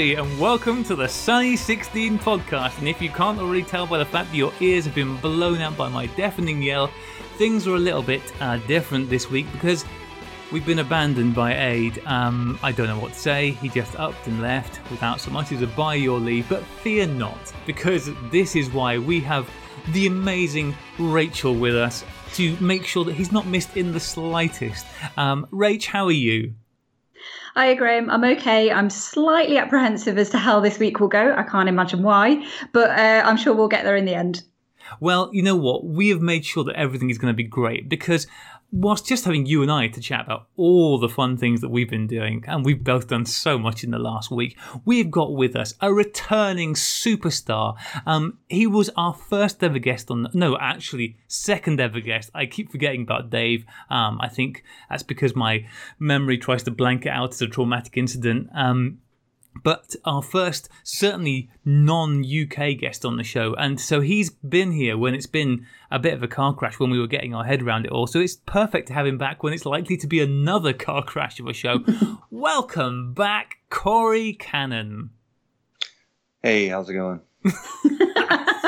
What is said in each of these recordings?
everybody, and welcome to the Sunny 16 podcast. And if you can't already tell by the fact that your ears have been blown out by my deafening yell, things are a little bit uh, different this week because we've been abandoned by Ade. Um, I don't know what to say. He just upped and left without so much as a by your leave. But fear not, because this is why we have the amazing Rachel with us to make sure that he's not missed in the slightest. Um, Rach, how are you? Hi, Graham. I'm okay. I'm slightly apprehensive as to how this week will go. I can't imagine why, but uh, I'm sure we'll get there in the end. Well, you know what? We have made sure that everything is going to be great because whilst just having you and I to chat about all the fun things that we've been doing, and we've both done so much in the last week, we've got with us a returning superstar. Um, he was our first ever guest on, no, actually, second ever guest. I keep forgetting about Dave. Um, I think that's because my memory tries to blank it out as a traumatic incident. Um, but our first certainly non-UK guest on the show, and so he's been here when it's been a bit of a car crash when we were getting our head around it all. So it's perfect to have him back when it's likely to be another car crash of a show. Welcome back, Corey Cannon. Hey, how's it going?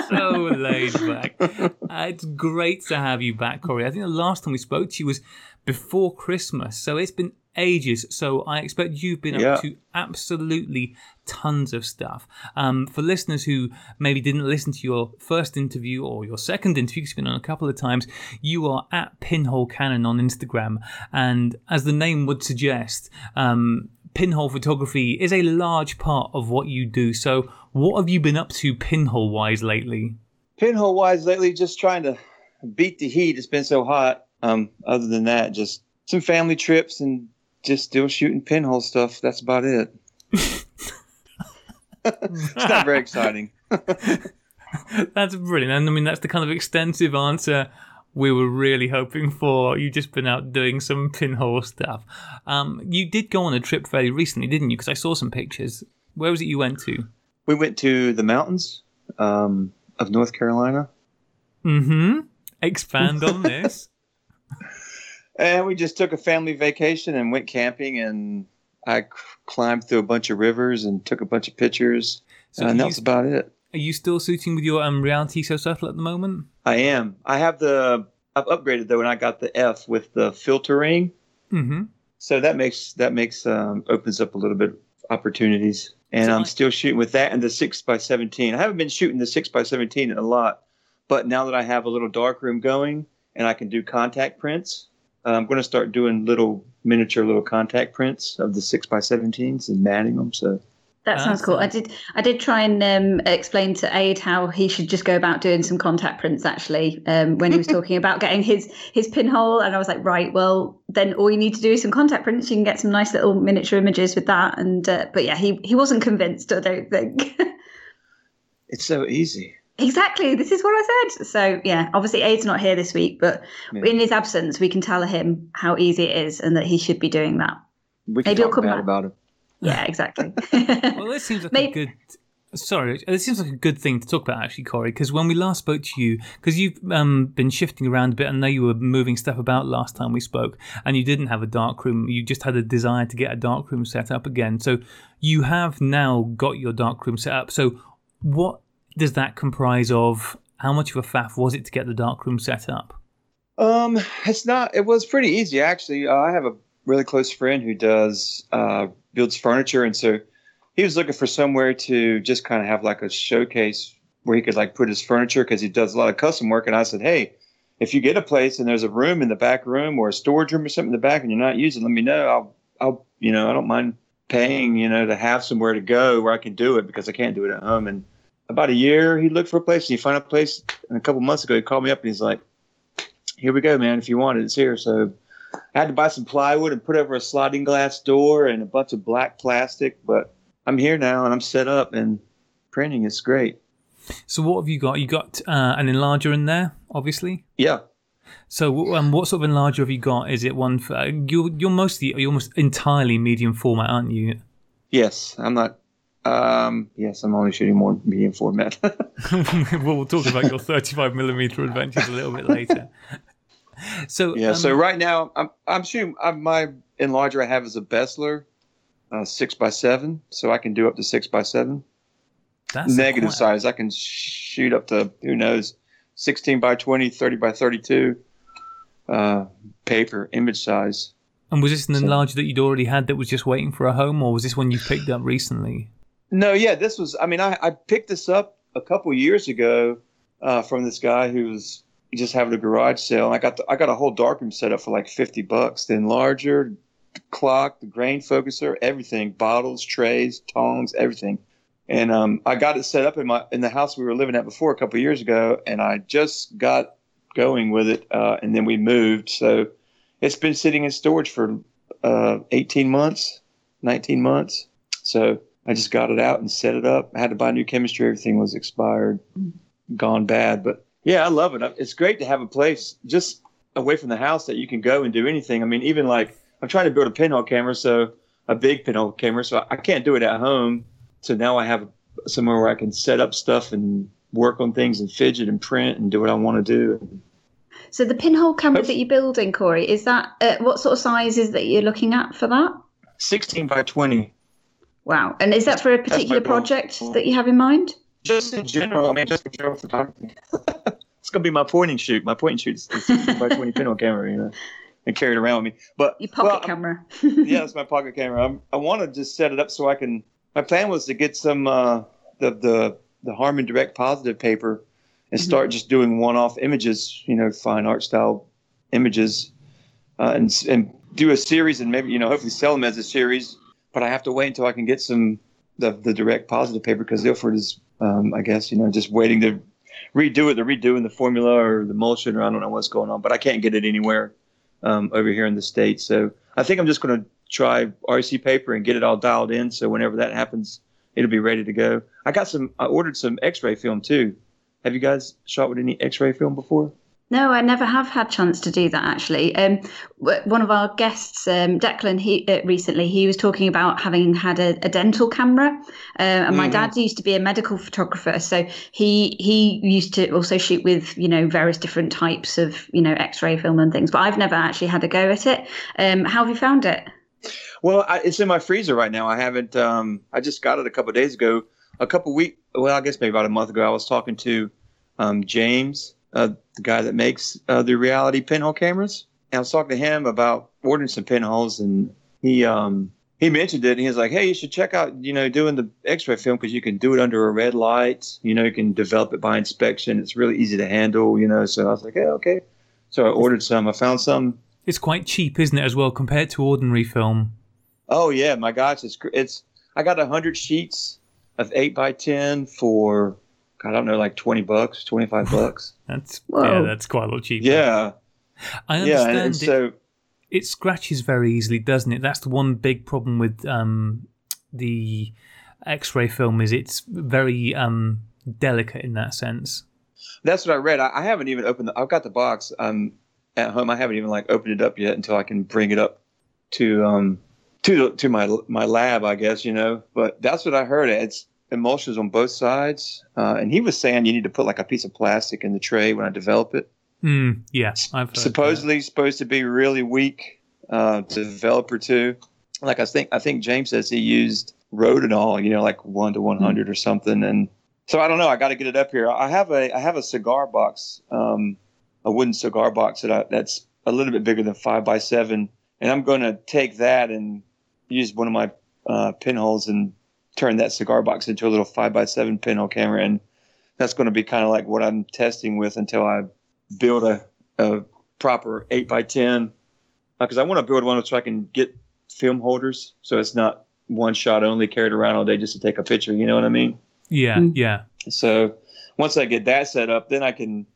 so laid back. Uh, it's great to have you back, Corey. I think the last time we spoke to you was before Christmas, so it's been ages. So I expect you've been Yeah. up to absolutely tons of stuff. Um, for listeners who maybe didn't listen to your first interview or your second interview, you've been on a couple of times, you are at Pinhole Cannon on Instagram, and as the name would suggest. Um, Pinhole photography is a large part of what you do. So, what have you been up to pinhole wise lately? Pinhole wise lately, just trying to beat the heat. It's been so hot. Um, other than that, just some family trips and just still shooting pinhole stuff. That's about it. it's not very exciting. That's brilliant. And I mean, that's the kind of extensive answer we were really hoping for. You've just been out doing some pinhole stuff. Um, you did go on a trip fairly recently, didn't you? Because I saw some pictures. Where was it you went to? We went to the mountains um, of North Carolina, Mm hmm. Expand on this. and we just took a family vacation and went camping. And I c- climbed through a bunch of rivers and took a bunch of pictures, So and you- that was about it. Are you still shooting with your um, RealitySoSubtle at the moment? I am. I have the. I've upgraded though, and I got the F with the filtering. Mm hmm. So that makes that makes um, opens up a little bit of opportunities. And So I'm I- still shooting with that and the six by seventeen. I haven't been shooting the six by seventeen a lot, but now that I have a little dark room going and I can do contact prints, I'm going to start doing little miniature little contact prints of the six by seventeens and matting them. So That sounds cool. I did. I did try and um, explain to Ade how he should just go about doing some contact prints. Actually, um, when he was talking about getting his his pinhole, and I was like, right, well, then all you need to do is some contact prints. You can get some nice little miniature images with that. And uh, but yeah, he he wasn't convinced. I don't think. it's so easy. Exactly. This is what I said. So yeah, obviously Ade's not here this week, but Yeah. in his absence, we can tell him how easy it is and that he should be doing that. We can Maybe he'll come back. about it. Yeah, exactly. Well, this seems like a good. Sorry, this seems like a good thing to talk about, actually, Corey. Because when we last spoke to you, because you've um, been shifting around a bit, I know you were moving stuff about last time we spoke, and you didn't have a dark room. You just had a desire to get a dark room set up again. So you have now got your dark room set up. So what does that comprise of? How much of a faff was it to get the dark room set up? Um, it's not. It was pretty easy actually. Uh, I have a really close friend who does uh, builds furniture, and so he was looking for somewhere to just kind of have like a showcase where he could like put his furniture because he does a lot of custom work. And I said, hey, if you get a place and there's a room in the back room or a storage room or something in the back and you're not using, let me know. I'll, I'll, you know, I don't mind paying, you know, to have somewhere to go where I can do it because I can't do it at home. And about a year, he looked for a place and he found a place. And a couple months ago, he called me up and he's like, here we go, man. If you want it, it's here. So I had to buy some plywood and put over a sliding glass door and a bunch of black plastic. But I'm here now and I'm set up and printing is great. So what have you got? You got uh, an enlarger in there, obviously. Yeah. So, um, what sort of enlarger have you got? Is it one for you're you're mostly you're almost entirely medium format, aren't you? Yes. I'm not. Um, yes, I'm only shooting more medium format. well, we'll talk about your 35 millimeter adventures a little bit later. So yeah. um, so right now I'm I'm shooting. i my enlarger I have is a Beseler, uh, six by seven, so I can do up to six by seven. That's Negative quite- size, I can shoot up to who knows, sixteen by 20, 30 by thirty-two. Uh, paper image size. And was this an enlarger that you'd already had that was just waiting for a home, or was this one you picked up recently? No, yeah, this was. I mean, I, I picked this up a couple years ago uh, from this guy who was just having a garage sale. And I got the, I got a whole darkroom set up for like fifty bucks. The enlarger, the clock, the grain focuser, everything, bottles, trays, tongs, everything. And um, I got it set up in my in the house we were living at before a couple years ago, and I just got going with it, uh, and then we moved. So it's been sitting in storage for uh, eighteen months, nineteen months. So I just got it out and set it up. I had to buy new chemistry. Everything was expired, gone bad. But yeah, I love it. It's great to have a place just away from the house that you can go and do anything. I mean, even like I'm trying to build a pinhole camera, so a big pinhole camera, so I can't do it at home. So now I have somewhere where I can set up stuff and work on things and fidget and print and do what I want to do. So the pinhole camera that you're building, Corey, is that uh, what sort of size is that you're looking at for that? 16 by 20. Wow. And is that for a my particular goal. project that you have in mind? just in general, I mean, just in general photography. it's gonna be my point and shoot. My point and shoot is the 16 by 20 pinhole camera, you know, and carry it around with me. But Your pocket well, camera. yeah, that's my pocket camera. I'm, I want to just set it up so I can. My plan was to get some uh, the the the Harman Direct Positive paper and start just doing one-off images, you know, fine art style images, uh, and and do a series and maybe you know hopefully sell them as a series. But I have to wait until I can get some the the Direct Positive paper because Ilford is, um, I guess, you know, just waiting to redo it. They're redoing the formula or the emulsion or I don't know what's going on, but I can't get it anywhere um, over here in the states. So I think I'm just going to try RC paper and get it all dialed in. So whenever that happens, it'll be ready to go. I got some. I ordered some X-ray film too. Have you guys shot with any X-ray film before? No, I never have had chance to do that actually. Um, one of our guests, um, Declan, he uh, recently he was talking about having had a, a dental camera, uh, and my Mhm. dad used to be a medical photographer, so he he used to also shoot with you know various different types of you know X-ray film and things. But I've never actually had a go at it. Um, how have you found it? Well, I, it's in my freezer right now. I haven't. Um, I just got it a couple of days ago. A couple week. Well, I guess maybe about a month ago. I was talking to um, James, uh, the guy that makes uh, the reality pinhole cameras, and I was talking to him about ordering some pinholes, and he um, he mentioned it. And he was like, "Hey, you should check out, you know, doing the X-ray film because you can do it under a red light. You know, you can develop it by inspection. It's really easy to handle. You know." So I was like, "Yeah, okay." So I ordered some. I found some It's quite cheap, isn't it, as well, compared to ordinary film? Oh yeah, my gosh, it's it's. I got a hundred sheets of eight by ten for, I don't know, like twenty bucks, twenty five bucks. That's Whoa. yeah, that's quite a lot cheaper. Yeah, I yeah, understand and, and it, so it scratches very easily, doesn't it? That's the one big problem with um, the X-ray film is it's very um, delicate in that sense. that's what I read. I, I haven't even opened. The, I've got the box um at home. I haven't even like opened it up yet until I can bring it up to um to the, to my my lab, I guess you know. But that's what I heard. It's emulsions on both sides, uh, and he was saying you need to put like a piece of plastic in the tray when I develop it. Mm, yeah, I've heard that. supposedly supposed to be really weak uh, developer too. Like I think I think James says he used Rodinal, you know, like one to one hundred or something. And so I don't know. I got to get it up here. I have a I have a cigar box, um, a wooden cigar box that I, that's a little bit bigger than five by seven, and I'm going to take that and use one of my uh, pinholes and turn that cigar box into a little five by seven pinhole camera, and that's going to be kind of like what I'm testing with until I build a, a proper 8 by 10 because I want to build one so I can get film holders so it's not one shot only carried around all day just to take a picture. You know what I mean? Yeah, Mm. yeah. So once I get that set up, then I can,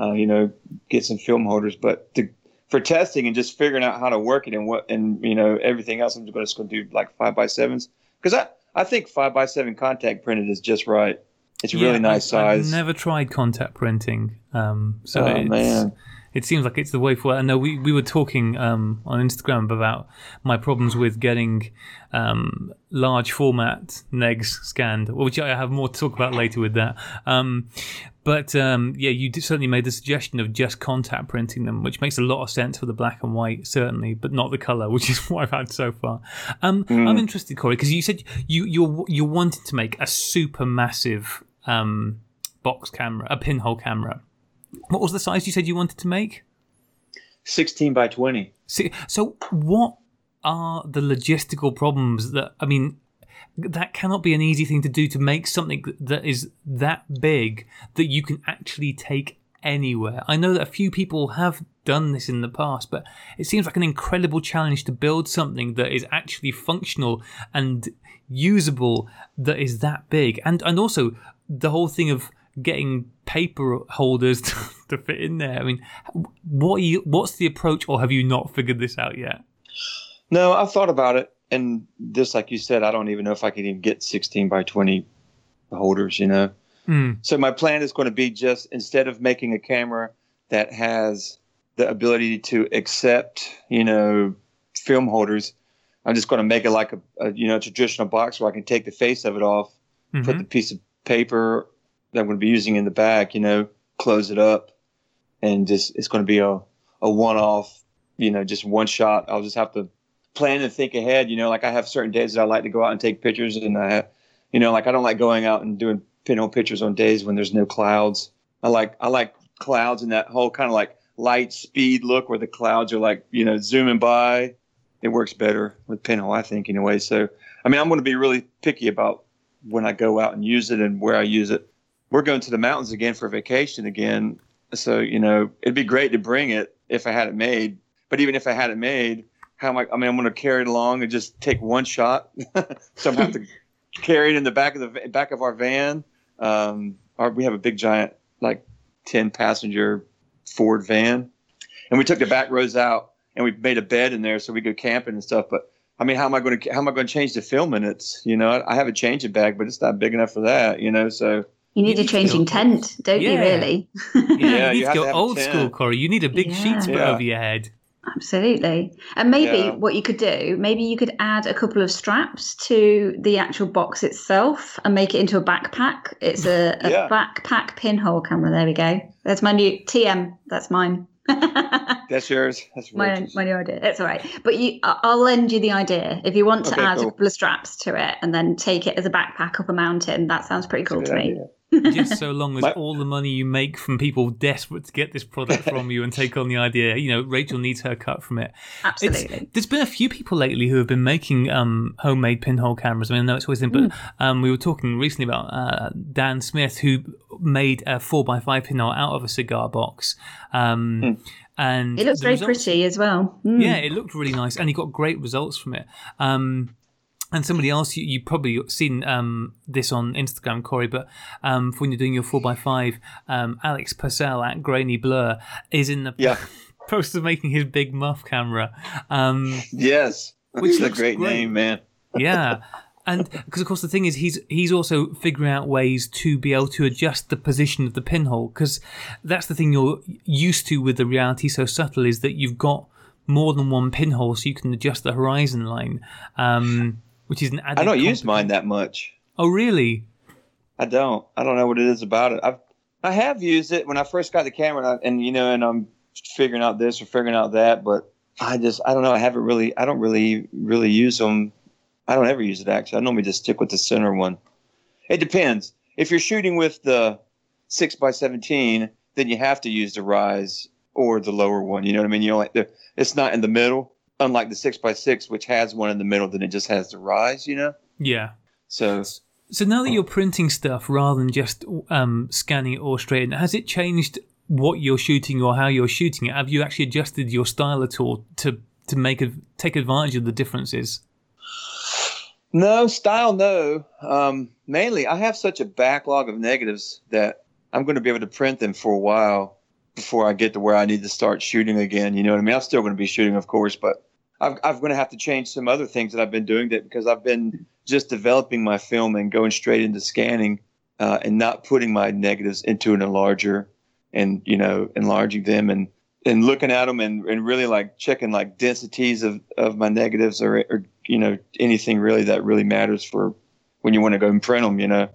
uh, you know, get some film holders. But to, for testing and just figuring out how to work it and what and you know everything else, I'm just going to do like five by sevens because I I think five by seven contact printed is just right. It's a really nice I've, size. I've never tried contact printing, um, so oh man. It seems like it's the way forward. I know we, we were talking um, on Instagram about my problems with getting um, large format negs scanned, which I have more to talk about later with that. Um, but um, yeah, you certainly made the suggestion of just contact printing them, which makes a lot of sense for the black and white, certainly, but not the color, which is what I've had so far. Um, mm. I'm interested, Corey, because you said you you're you're wanting to make a super massive um, box camera, a pinhole camera. What was the size you said you wanted to make? 16 by 20. So, what are the logistical problems that, I mean, that cannot be an easy thing to do to make something that is that big that you can actually take anywhere. I know that a few people have done this in the past, but it seems like an incredible challenge to build something that is actually functional and usable that is that big. And and also the whole thing of getting paper holders to, to fit in there. I mean, what you, what's the approach, or have you not figured this out yet? No, I've thought about it, and this, like you said, I don't even know if I can even get 16 by 20 holders. You know, mm. so my plan is going to be just instead of making a camera that has the ability to accept, you know, film holders, I'm just going to make it like a, a you know traditional box where I can take the face of it off, mm-hmm. put the piece of paper that I'm going to be using in the back, you know, close it up, and just it's going to be a a one off, you know, just one shot. I'll just have to plan and think ahead. You know, like I have certain days that I like to go out and take pictures, and I, have, you know, like I don't like going out and doing pinhole pictures on days when there's no clouds. I like I like clouds and that whole kind of like light speed look where the clouds are like you know zooming by. It works better with pinhole, I think, in a way. So, I mean, I'm going to be really picky about when I go out and use it and where I use it we're going to the mountains again for vacation again. So, you know, it'd be great to bring it if I had it made. But even if I had it made, how am I? I mean, I'm going to carry it along and just take one shot. so I'm going to carry it in the back of the back of our van. Um, our, we have a big giant, like 10 passenger Ford van. And we took the back rows out and we made a bed in there so we go camping and stuff. But I mean, how am I going to how am I going to change the film in it? You know, I have a changing bag, but it's not big enough for that. You know, so you need, you a changing tent, don't yeah. you? Really? yeah, you need to go old school, Corey. You need a big yeah. sheet to put over your head. Absolutely. And maybe yeah. what you could do, maybe you could add a couple of straps to the actual box itself and make it into a backpack. It's a, a yeah. backpack pinhole camera. There we go. That's my new TM. That's mine. That's yours. That's my, my new idea. It's all right. But you, I'll lend you the idea. If you want to okay, add cool. a couple of straps to it and then take it as a backpack up a mountain, that sounds pretty cool to me. Idea just so long as My- all the money you make from people desperate to get this product from you and take on the idea, you know, Rachel needs her cut from it. Absolutely. It's, there's been a few people lately who have been making um, homemade pinhole cameras. I mean, I know it's always been, but mm. um, we were talking recently about uh, Dan Smith who made a four x five pinhole out of a cigar box. Um, mm. And it looks very results, pretty as well. Mm. Yeah, it looked really nice, and he got great results from it. Um, and somebody else you, you probably seen um, this on Instagram, Corey, but um, when you're doing your four x five, um, Alex Purcell at Grainy Blur is in the yeah. process of making his big muff camera. Um, yes, which is a great, great, name, man. yeah, and because of course the thing is he's he's also figuring out ways to be able to adjust the position of the pinhole because that's the thing you're used to with the RealitySoSubtle is that you've got more than one pinhole so you can adjust the horizon line. Um, which is an I don't use mine that much. Oh, really? I don't. I don't know what it is about it. I've I have used it when I first got the camera, and, and you know, and I'm figuring out this or figuring out that, but I just I don't know. I haven't really. I don't really really use them. I don't ever use it actually. I normally just stick with the center one. It depends. If you're shooting with the six by seventeen, then you have to use the rise or the lower one. You know what I mean? You know, like the, it's not in the middle unlike the six by six, which has one in the middle, then it just has the rise, you know? Yeah. So So now that you're printing stuff rather than just um, scanning it or straight, has it changed what you're shooting or how you're shooting it? Have you actually adjusted your style at all to to make a, take advantage of the differences? No, style no. Um, mainly, I have such a backlog of negatives that I'm going to be able to print them for a while before I get to where I need to start shooting again. You know what I mean? I'm still going to be shooting, of course, but I've, I'm going to have to change some other things that I've been doing that because I've been just developing my film and going straight into scanning uh, and not putting my negatives into an enlarger and you know enlarging them and and looking at them and, and really like checking like densities of, of my negatives or, or you know anything really that really matters for when you want to go and print them you know?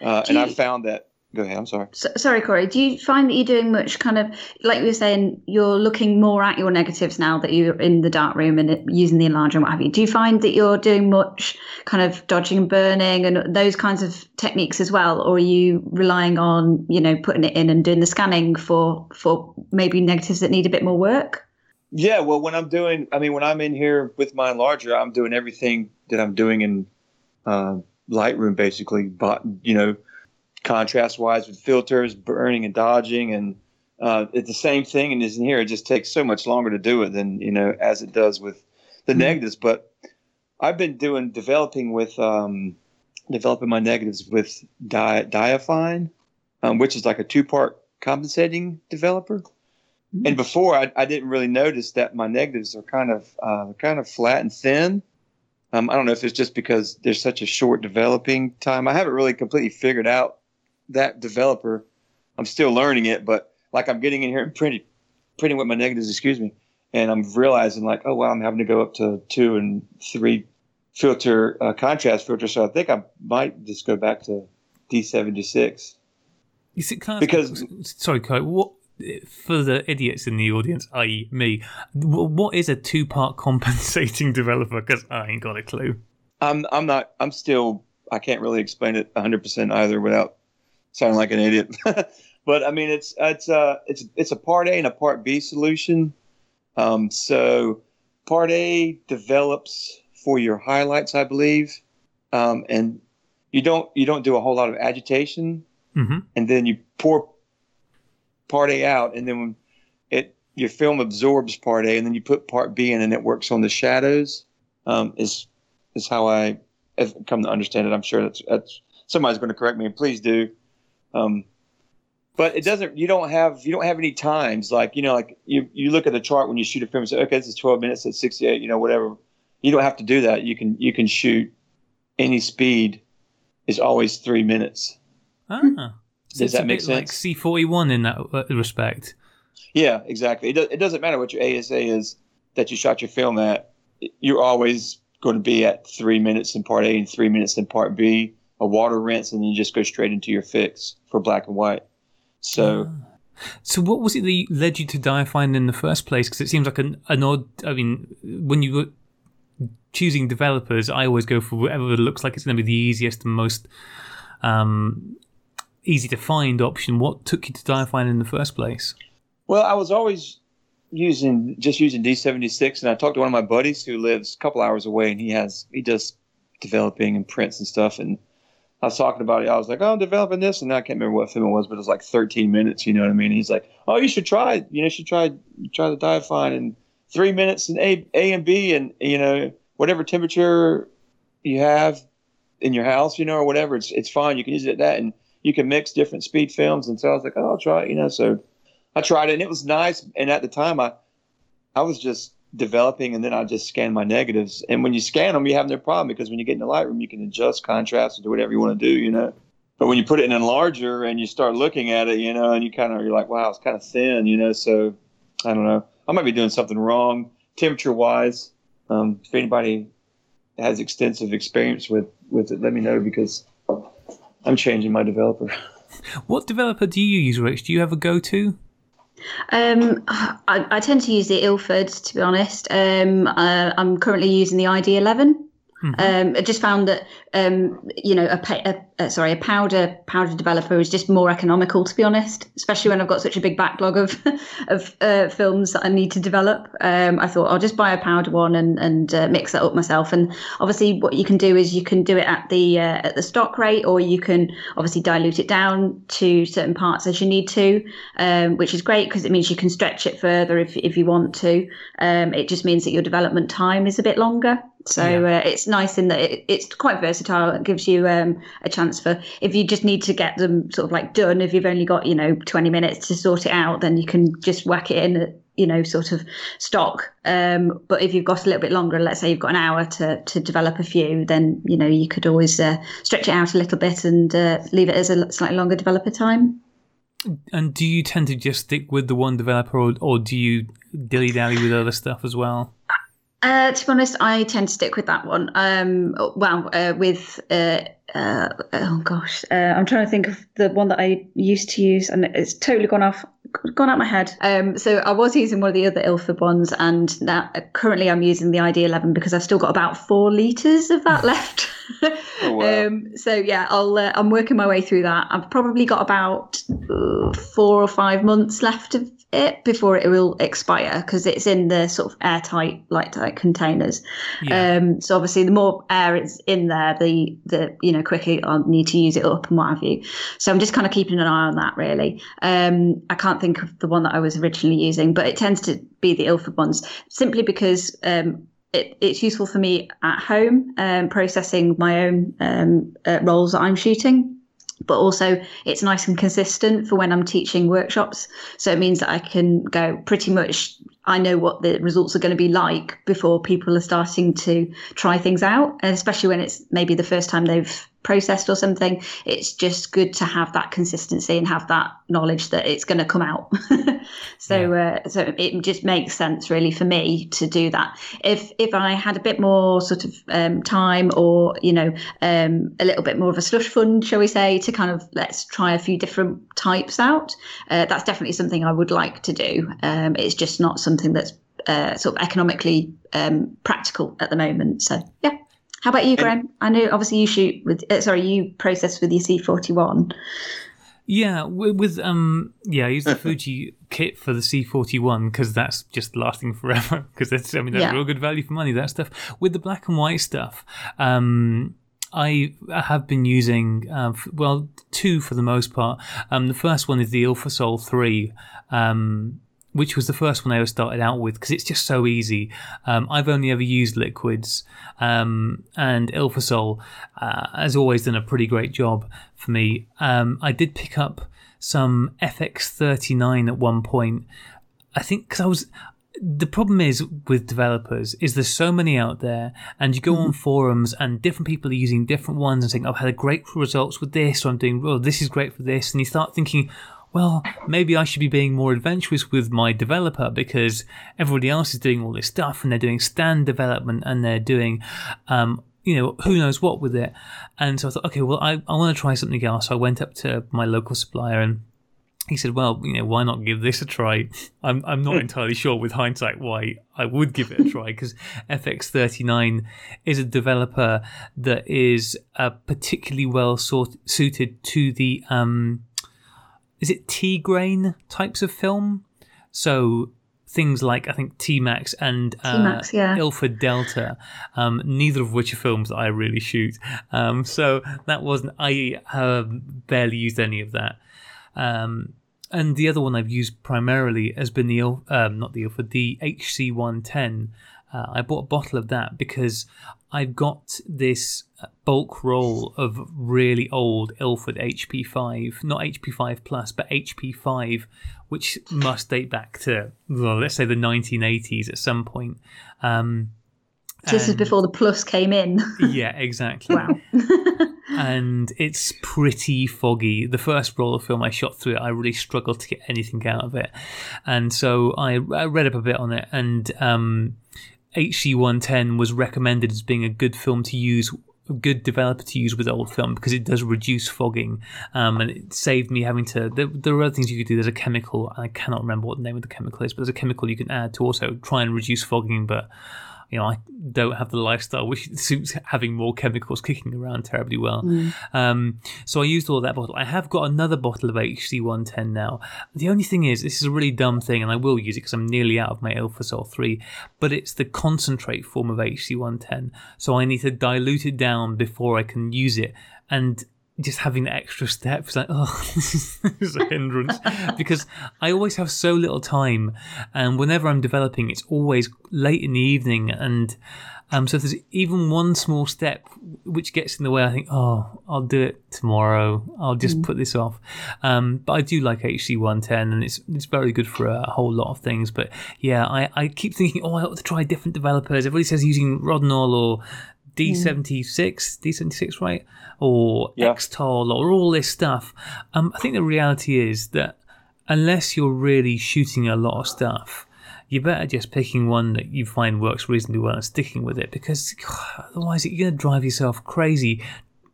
Uh, and I found that go ahead I'm sorry. So, sorry Corey do you find that you're doing much kind of like you were saying you're looking more at your negatives now that you're in the dark room and using the enlarger and what have you? Do you find that you're doing much kind of dodging and burning and those kinds of techniques as well? Or are you relying on you know putting it in and doing the scanning for for maybe negatives that need a bit more work? Yeah, well, when I'm doing, I mean, when I'm in here with my enlarger, I'm doing everything that I'm doing in uh, Lightroom, basically. But you know, contrast wise with filters, burning and dodging, and uh, it's the same thing. And is in here, it just takes so much longer to do it than you know as it does with the mm-hmm. negatives. But I've been doing developing with um, developing my negatives with Di- Diafine, um, which is like a two part compensating developer. Mm-hmm. And before, I, I, didn't really notice that my negatives are kind of uh, kind of flat and thin. Um, I don't know if it's just because there's such a short developing time. I haven't really completely figured out that developer. I'm still learning it, but like I'm getting in here and printing, printing with my negatives, excuse me, and I'm realizing like, oh wow, I'm having to go up to two and three filter uh, contrast filter. So I think I might just go back to D76. You see, because sorry, Kyle, what for the idiots in the audience, i.e., me, what is a two-part compensating developer? Because I ain't got a clue. I'm I'm not. I'm still. I can't really explain it 100 percent either without sounding like an idiot. but I mean, it's it's uh it's it's a part A and a part B solution. Um, so part A develops for your highlights, I believe, um, and you don't you don't do a whole lot of agitation, mm-hmm. and then you pour part A out, and then when it your film absorbs part A, and then you put part B in, and it works on the shadows. Um, is is how I have come to understand it. I'm sure that's that's somebody's going to correct me, and please do. Um, but it doesn't. You don't have you don't have any times like you know like you you look at the chart when you shoot a film and say okay this is 12 minutes at 68 you know whatever. You don't have to do that. You can you can shoot any speed is always three minutes. Ah. Does it's that make sense? Like C forty one in that uh, respect. Yeah, exactly. It, do, it doesn't matter what your ASA is that you shot your film at. You're always going to be at three minutes in part A and three minutes in part B. A water rinse, and then you just go straight into your fix for black and white. So. Ah. So, what was it that led you to Diafine in the first place? Because it seems like an, an odd. I mean, when you were choosing developers, I always go for whatever looks like it's going to be the easiest and most um, easy to find option. What took you to Diafine in the first place? Well, I was always using just using D76, and I talked to one of my buddies who lives a couple hours away, and he has he does developing and prints and stuff, and I was talking about it. I was like, "Oh, I'm developing this," and I can't remember what film it was, but it was like 13 minutes. You know what I mean? And he's like, "Oh, you should try. You know, you should try try the Diafine in three minutes and A A and B, and you know whatever temperature you have in your house, you know, or whatever. It's it's fine. You can use it at that, and you can mix different speed films. And so I was like, oh, I'll try it, you know. So I tried it and it was nice. And at the time, I, I was just developing and then I just scan my negatives. And when you scan them, you have no problem because when you get in the Lightroom, you can adjust contrast and do whatever you want to do, you know. But when you put it in enlarger and you start looking at it, you know, and you kind of, you're like, wow, it's kind of thin, you know. So I don't know. I might be doing something wrong temperature wise. Um, if anybody has extensive experience with, with it, let me know because I'm changing my developer. What developer do you use, Rach? Do you have a go to? Um, I, I, tend to use the Ilford, to be honest. Um, uh, I'm currently using the ID11. Mm-hmm. Um, I just found that um, you know a, a, a, sorry a powder powder developer is just more economical to be honest, especially when I've got such a big backlog of of uh, films that I need to develop. Um, I thought I'll just buy a powder one and and uh, mix that up myself. And obviously, what you can do is you can do it at the uh, at the stock rate, or you can obviously dilute it down to certain parts as you need to, um, which is great because it means you can stretch it further if if you want to. Um, it just means that your development time is a bit longer. So yeah. uh, it's nice in that it, it's quite versatile. It gives you um, a chance for if you just need to get them sort of like done. If you've only got you know 20 minutes to sort it out, then you can just whack it in. you know, sort of stock. Um, but if you've got a little bit longer, let's say you've got an hour to, to develop a few, then you know you could always uh, stretch it out a little bit and uh, leave it as a slightly longer developer time. and do you tend to just stick with the one developer, or, or do you dilly dally with other stuff as well? Uh, to be honest, I tend to stick with that one. Um, well, uh, with uh, uh, oh gosh, uh, I'm trying to think of the one that I used to use, and it's totally gone off, gone out my head. Um, so I was using one of the other Ilford ones, and now currently I'm using the ID11 because I've still got about four liters of that left. Oh, wow. um, so yeah, I'll uh, I'm working my way through that. I've probably got about uh, four or five months left of it before it will expire because it's in the sort of airtight, light tight containers. Yeah. Um, so obviously, the more air is in there, the the you know quicker I'll need to use it up and what have you. So I'm just kind of keeping an eye on that. Really, um, I can't think of the one that I was originally using, but it tends to be the Ilford ones simply because. Um, it, it's useful for me at home, um, processing my own um, uh, roles that I'm shooting but also it's nice and consistent for when I'm teaching workshops. So it means that I can go pretty much, I know what the results are going to be like before people are starting to try things out. Especially when it's maybe the first time they've processed or something, it's just good to have that consistency and have that knowledge that it's going to come out. so, uh, so it just makes sense really for me to do that. If if I had a bit more sort of um, time or you know um, a little bit more of a slush fund, shall we say, to kind of let's try a few different types out, uh, that's definitely something I would like to do. Um, it's just not something that's uh, sort of economically um, practical at the moment. So yeah. How about you, Graham? I know obviously you shoot with uh, sorry, you process with your C forty one. Yeah, with, with um, yeah, I use the Fuji kit for the C41 because that's just lasting forever. Because that's, I mean, that's Yeah. real good value for money. That stuff with the black and white stuff. Um, I have been using uh, well two for the most part. Um, the first one is the Ilfosol three. Um, which was the first one I ever started out with because it's just so easy. Um, I've only ever used liquids, um, and Ilfosol uh, has always done a pretty great job for me. Um, I did pick up some FX39 at one point. I think because I was. The problem is with developers is there's so many out there, and you go on forums and different people are using different ones and saying, "I've had great results with this," or "I'm doing, oh, this is great for this," and you start thinking, well, maybe I should be being more adventurous with my developer because everybody else is doing all this stuff and they're doing stand development and they're doing, um, you know, who knows what with it. And so I thought, okay, well, I, I want to try something else. So I went up to my local supplier and he said, well, you know, why not give this a try? I'm, I'm not entirely sure with hindsight why I would give it a try because FX39 is a developer that is uh, particularly well sort- suited to the, um, is it T grain types of film? So things like I think T Max and uh, T-Max, yeah. Ilford Delta, um, neither of which are films that I really shoot. Um, so that wasn't I um, barely used any of that. Um, and the other one I've used primarily has been the um, not the Ilford, the HC110. Uh, I bought a bottle of that because I've got this bulk roll of really old Ilford HP5, not HP5 Plus, but HP5, which must date back to, well, let's say the 1980s at some point. Um, So this is before the plus came in. Yeah, exactly. wow. and it's pretty foggy. The first roll of film I shot through it, I really struggled to get anything out of it, and so I, I read up a bit on it. And um, HC110 was recommended as being a good film to use, a good developer to use with old film because it does reduce fogging, um, and it saved me having to. There, there are other things you could do. There's a chemical, I cannot remember what the name of the chemical is, but there's a chemical you can add to also try and reduce fogging, but you know, I don't have the lifestyle which suits having more chemicals kicking around terribly well. Um, so I used all that bottle. I have got another bottle of HC110 now. The only thing is, this is a really dumb thing, and I will use it because I'm nearly out of my Ilfosol 3, but it's the concentrate form of HC110. So I need to dilute it down before I can use it. And just having the extra step is like, oh, this is, a hindrance because I always have so little time, and whenever I'm developing, it's always late in the evening, and um, so if there's even one small step which gets in the way, I think, oh, I'll do it tomorrow. I'll just put this off. Um, but I do like HC110, and it's it's very good for a whole lot of things. But yeah, I, I keep thinking, oh, I ought to try different developers. Everybody says using Rodinal or D76, D76, right? Or Yeah. Xtol or all this stuff. Um, I think the reality is that unless you're really shooting a lot of stuff, you're better just picking one that you find works reasonably well and sticking with it because otherwise you're going to drive yourself crazy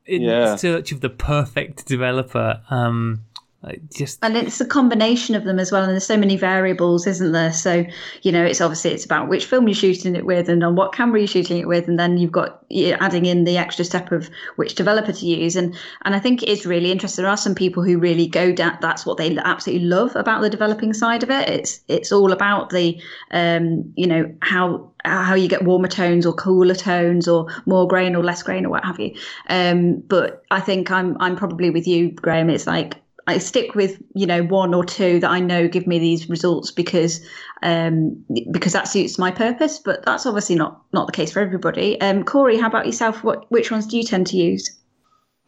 in Yeah. search of the perfect developer. Um, I just and it's a combination of them as well and there's so many variables isn't there? So you know it's obviously it's about which film you're shooting it with and on what camera you're shooting it with and then you've got you're adding in the extra step of which developer to use. And and i think it is really interesting. There are some people who really go down that's what they absolutely love about the developing side of it. It's it's all about the um you know how how you get warmer tones or cooler tones or more grain or less grain or what have you. Um but i think i'm i'm probably with you graham. It's like I stick with you know one or two that I know give me these results because um, because that suits my purpose. But that's obviously not not the case for everybody. Um, Corey, how about yourself? What which ones do you tend to use?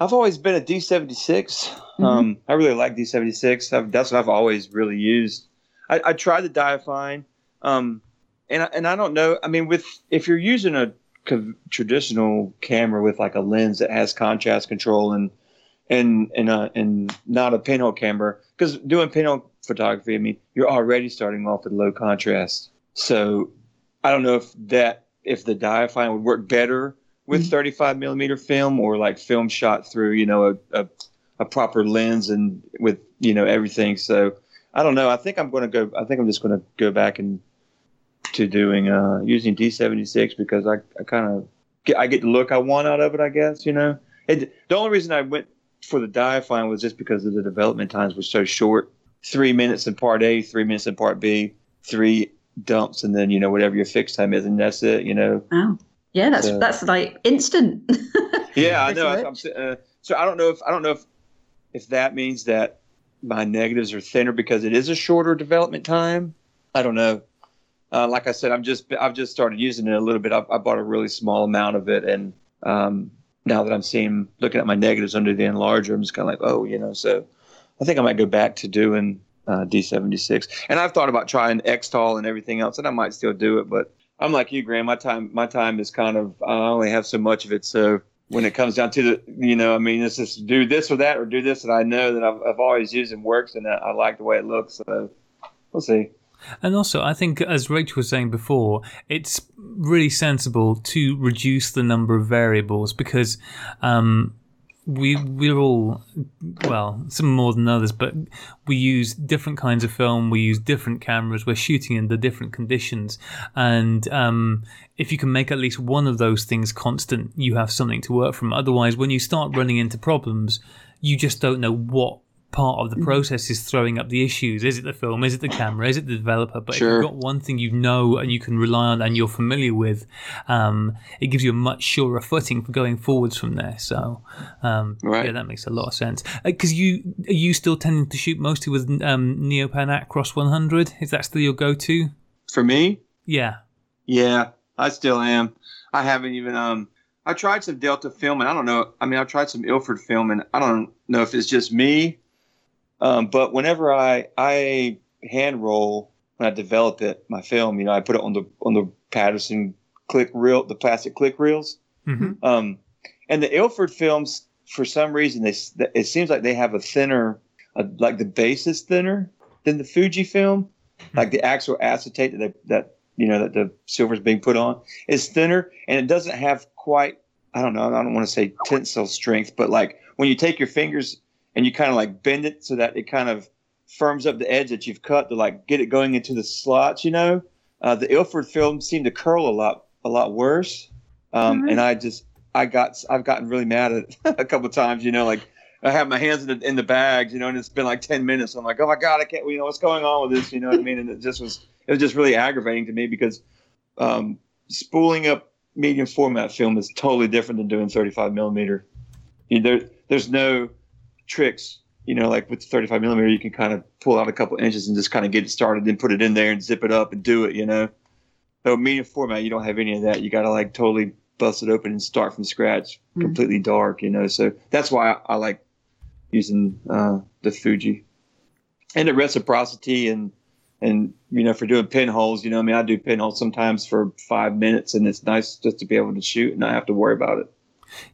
I've always been a D76. Um, I really like D76. That's what I've always really used. I, I tried the Diafine, um, and I, and I don't know. I mean, with if you're using a traditional camera with like a lens that has contrast control and and and uh, and not a pinhole camera, because doing pinhole photography, I mean, you're already starting off with low contrast. So I don't know if that if the Diafine would work better with Mhm. 35 millimeter film or like film shot through you know a, a, a proper lens and with you know everything so i don't know i think i'm going to go i think i'm just going to go back and to doing uh using d76 because i, I kind of get i get the look i want out of it i guess you know it, the only reason i went for the diafine was just because of the development times were so short three minutes in part a three minutes in part b three dumps and then you know whatever your fixed time is and that's it you know Wow, yeah, that's So- that's like instant. Yeah, I know. I'm, uh, so I don't know if I don't know if if that means that my negatives are thinner because it is a shorter development time. I don't know. Uh, like I said, I'm just I've just started using it a little bit. I, I bought a really small amount of it, and um, now that I'm seeing looking at my negatives under the enlarger, I'm just kind of like, oh, you know. So I think I might go back to doing uh, D76, and I've thought about trying Xtol and everything else, and I might still do it, but I'm like you, Graham. My time, my time is kind of. I only have so much of it. So when it comes down to the, you know, I mean, it's just do this or that or do this and I know that I've, I've always used and works, and I, I like the way it looks. So we'll see. And also, I think, as Rachel was saying before, it's really sensible to reduce the number of variables because um, we we're all well, some more than others, but we use different kinds of film. We use different cameras. We're shooting in the different conditions, and um, if you can make at least one of those things constant, you have something to work from. Otherwise, when you start running into problems, you just don't know what part of the process is throwing up the issues. Is it the film? Is it the camera? Is it the developer? But if you've got one thing you know and you can rely on and you're familiar with, um, it gives you a much surer footing for going forwards from there. So, um, Right. yeah, that makes a lot of sense. Because you are you still tending to shoot mostly with um, Neopan Acros 100? Is that still your go-to? For me, Yeah. yeah, I still am. I haven't even um. I tried some Delta film, and I don't know. I mean, I tried some Ilford film, and I don't know if it's just me. Um, but whenever I I hand roll when I develop it, my film, you know, I put it on the on the Paterson click reel, the plastic click reels. hmm Um, and the Ilford films, for some reason, they it seems like they have a thinner, uh, like the base is thinner than the Fuji film, like the actual acetate that they, that you know that the silver is being put on is thinner, and it doesn't have quite. I don't know. I don't want to say tensile strength, but like when you take your fingers and you kind of like bend it so that it kind of firms up the edge that you've cut to like get it going into the slots. You know, uh, the Ilford film seemed to curl a lot a lot worse, um, Mhm. and I just I got I've gotten really mad at it a couple times. You know, like I have my hands in the in the bags, you know, and it's been like ten minutes. I'm like, oh my god, I can't. You know, what's going on with this? You know what I mean? And it just was it was just really aggravating to me because um, spooling up medium format film is totally different than doing 35 millimeter. You, there there's no tricks. You know, like with the 35 millimeter, you can kind of pull out a couple inches and just kind of get it started, then put it in there and zip it up and do it. You know, So medium format, you don't have any of that. You got to like totally bust it open and start from scratch, Mhm. completely dark. You know, so that's why I, I like using uh, the Fuji and the reciprocity and and you know for doing pinholes, you know, I mean, I do pinholes sometimes for five minutes, and it's nice just to be able to shoot and not have to worry about it.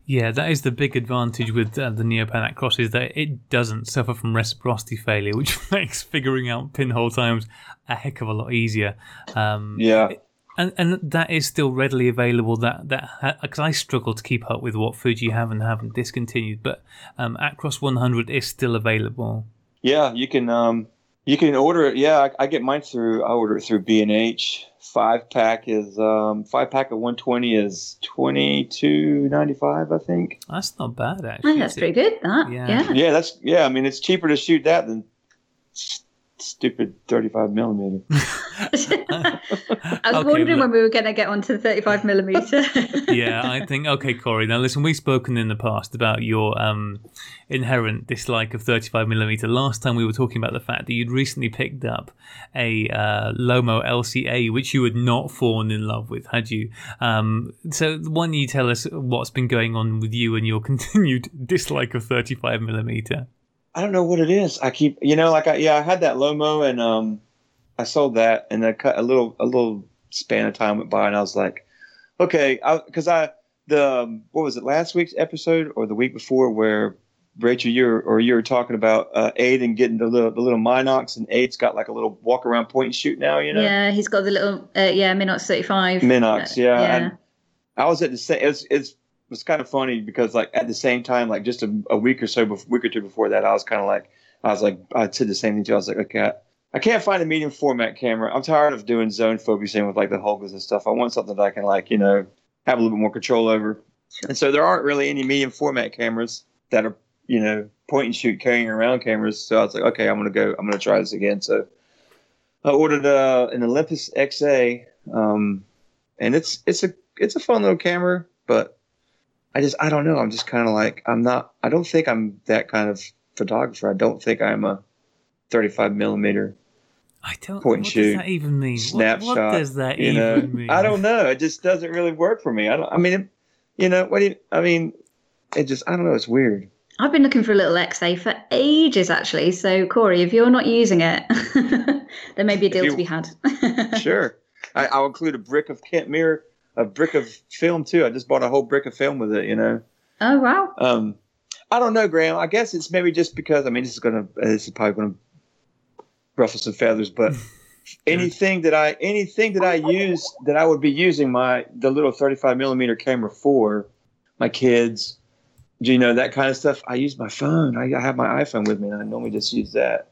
Yeah, that is the big advantage with uh, the Neopan Acros is that it doesn't suffer from reciprocity failure, which makes figuring out pinhole times a heck of a lot easier. Um, Yeah, and and that is still readily available. That that because I struggle to keep up with what Fuji have and haven't discontinued, but um, Acros 100 is still available. yeah, you can um, you can order it. Yeah, I, I get mine through. I order it through B and H. Five pack is um, five pack of one twenty is twenty two ninety five, I think. That's not bad actually. Oh, that's pretty good. That. Yeah. Yeah. Yeah, that's yeah. I mean, it's cheaper to shoot that than s- stupid thirty five millimeter. I was Okay, wondering look. when we were going to get onto the 35 millimeter. yeah, I think okay, Corey. Now listen, we've spoken in the past about your um, inherent dislike of 35 millimeter. Last time we were talking about the fact that you'd recently picked up a uh, Lomo LCA, which you had not fallen in love with, had you? Um, so why don't you tell us what's been going on with you and your continued dislike of 35 millimeter? I don't know what it is. I keep, you know, like I yeah, I had that Lomo and um, I sold that and then cut a little a little span of time went by and I was like, okay, because I, the um, what was it last week's episode or the week before where Rachel you were, or you were talking about uh, Ade and getting the little the little Minox and Ade's got like a little walk around point and shoot now, you know. yeah, he's got the little, uh, yeah, Minox 35. Minox, Uh, yeah. yeah. And I was at the same. It's it's it was kind of funny because like at the same time, like just a, a week or so, week or two before that, I was kind of like, I was like, I said the same thing to. You. I was like, okay, I, can't find a medium format camera. I'm tired of doing zone focusing with like the Holgas and stuff. I want something that I can like, you know, have a little bit more control over. And so there aren't really any medium format cameras that are, you know, point and shoot carrying around cameras. So I was like, okay, I'm gonna go. I'm gonna try this again. So I ordered uh, an Olympus XA, um, and it's it's a it's a fun little camera, but I just I don't know. I'm just kind of like I'm not. I don't think I'm that kind of photographer. I don't think I'm a 35 millimeter I don't. Point and what shoot, does that even mean? Snapshot. What, does that you even know, mean? I don't know. It just doesn't really work for me. I don't. I mean, it, you know, what do you? I mean, it just I don't know. It's weird. I've been looking for a little XA for ages, actually. So, Corey, if you're not using it, there may be a deal you- to be had. Sure. I, I'll include a brick of Kentmere, a brick of film too. I just bought a whole brick of film with it. You know. Oh, wow. Um, I don't know, Graham. I guess it's maybe just because I mean this is gonna this is probably gonna ruffle some feathers, but anything that I anything that I use that I would be using my the little 35 millimeter camera for my kids, you know that kind of stuff. I use my phone. I, I have my iPhone with me, and I normally just use that.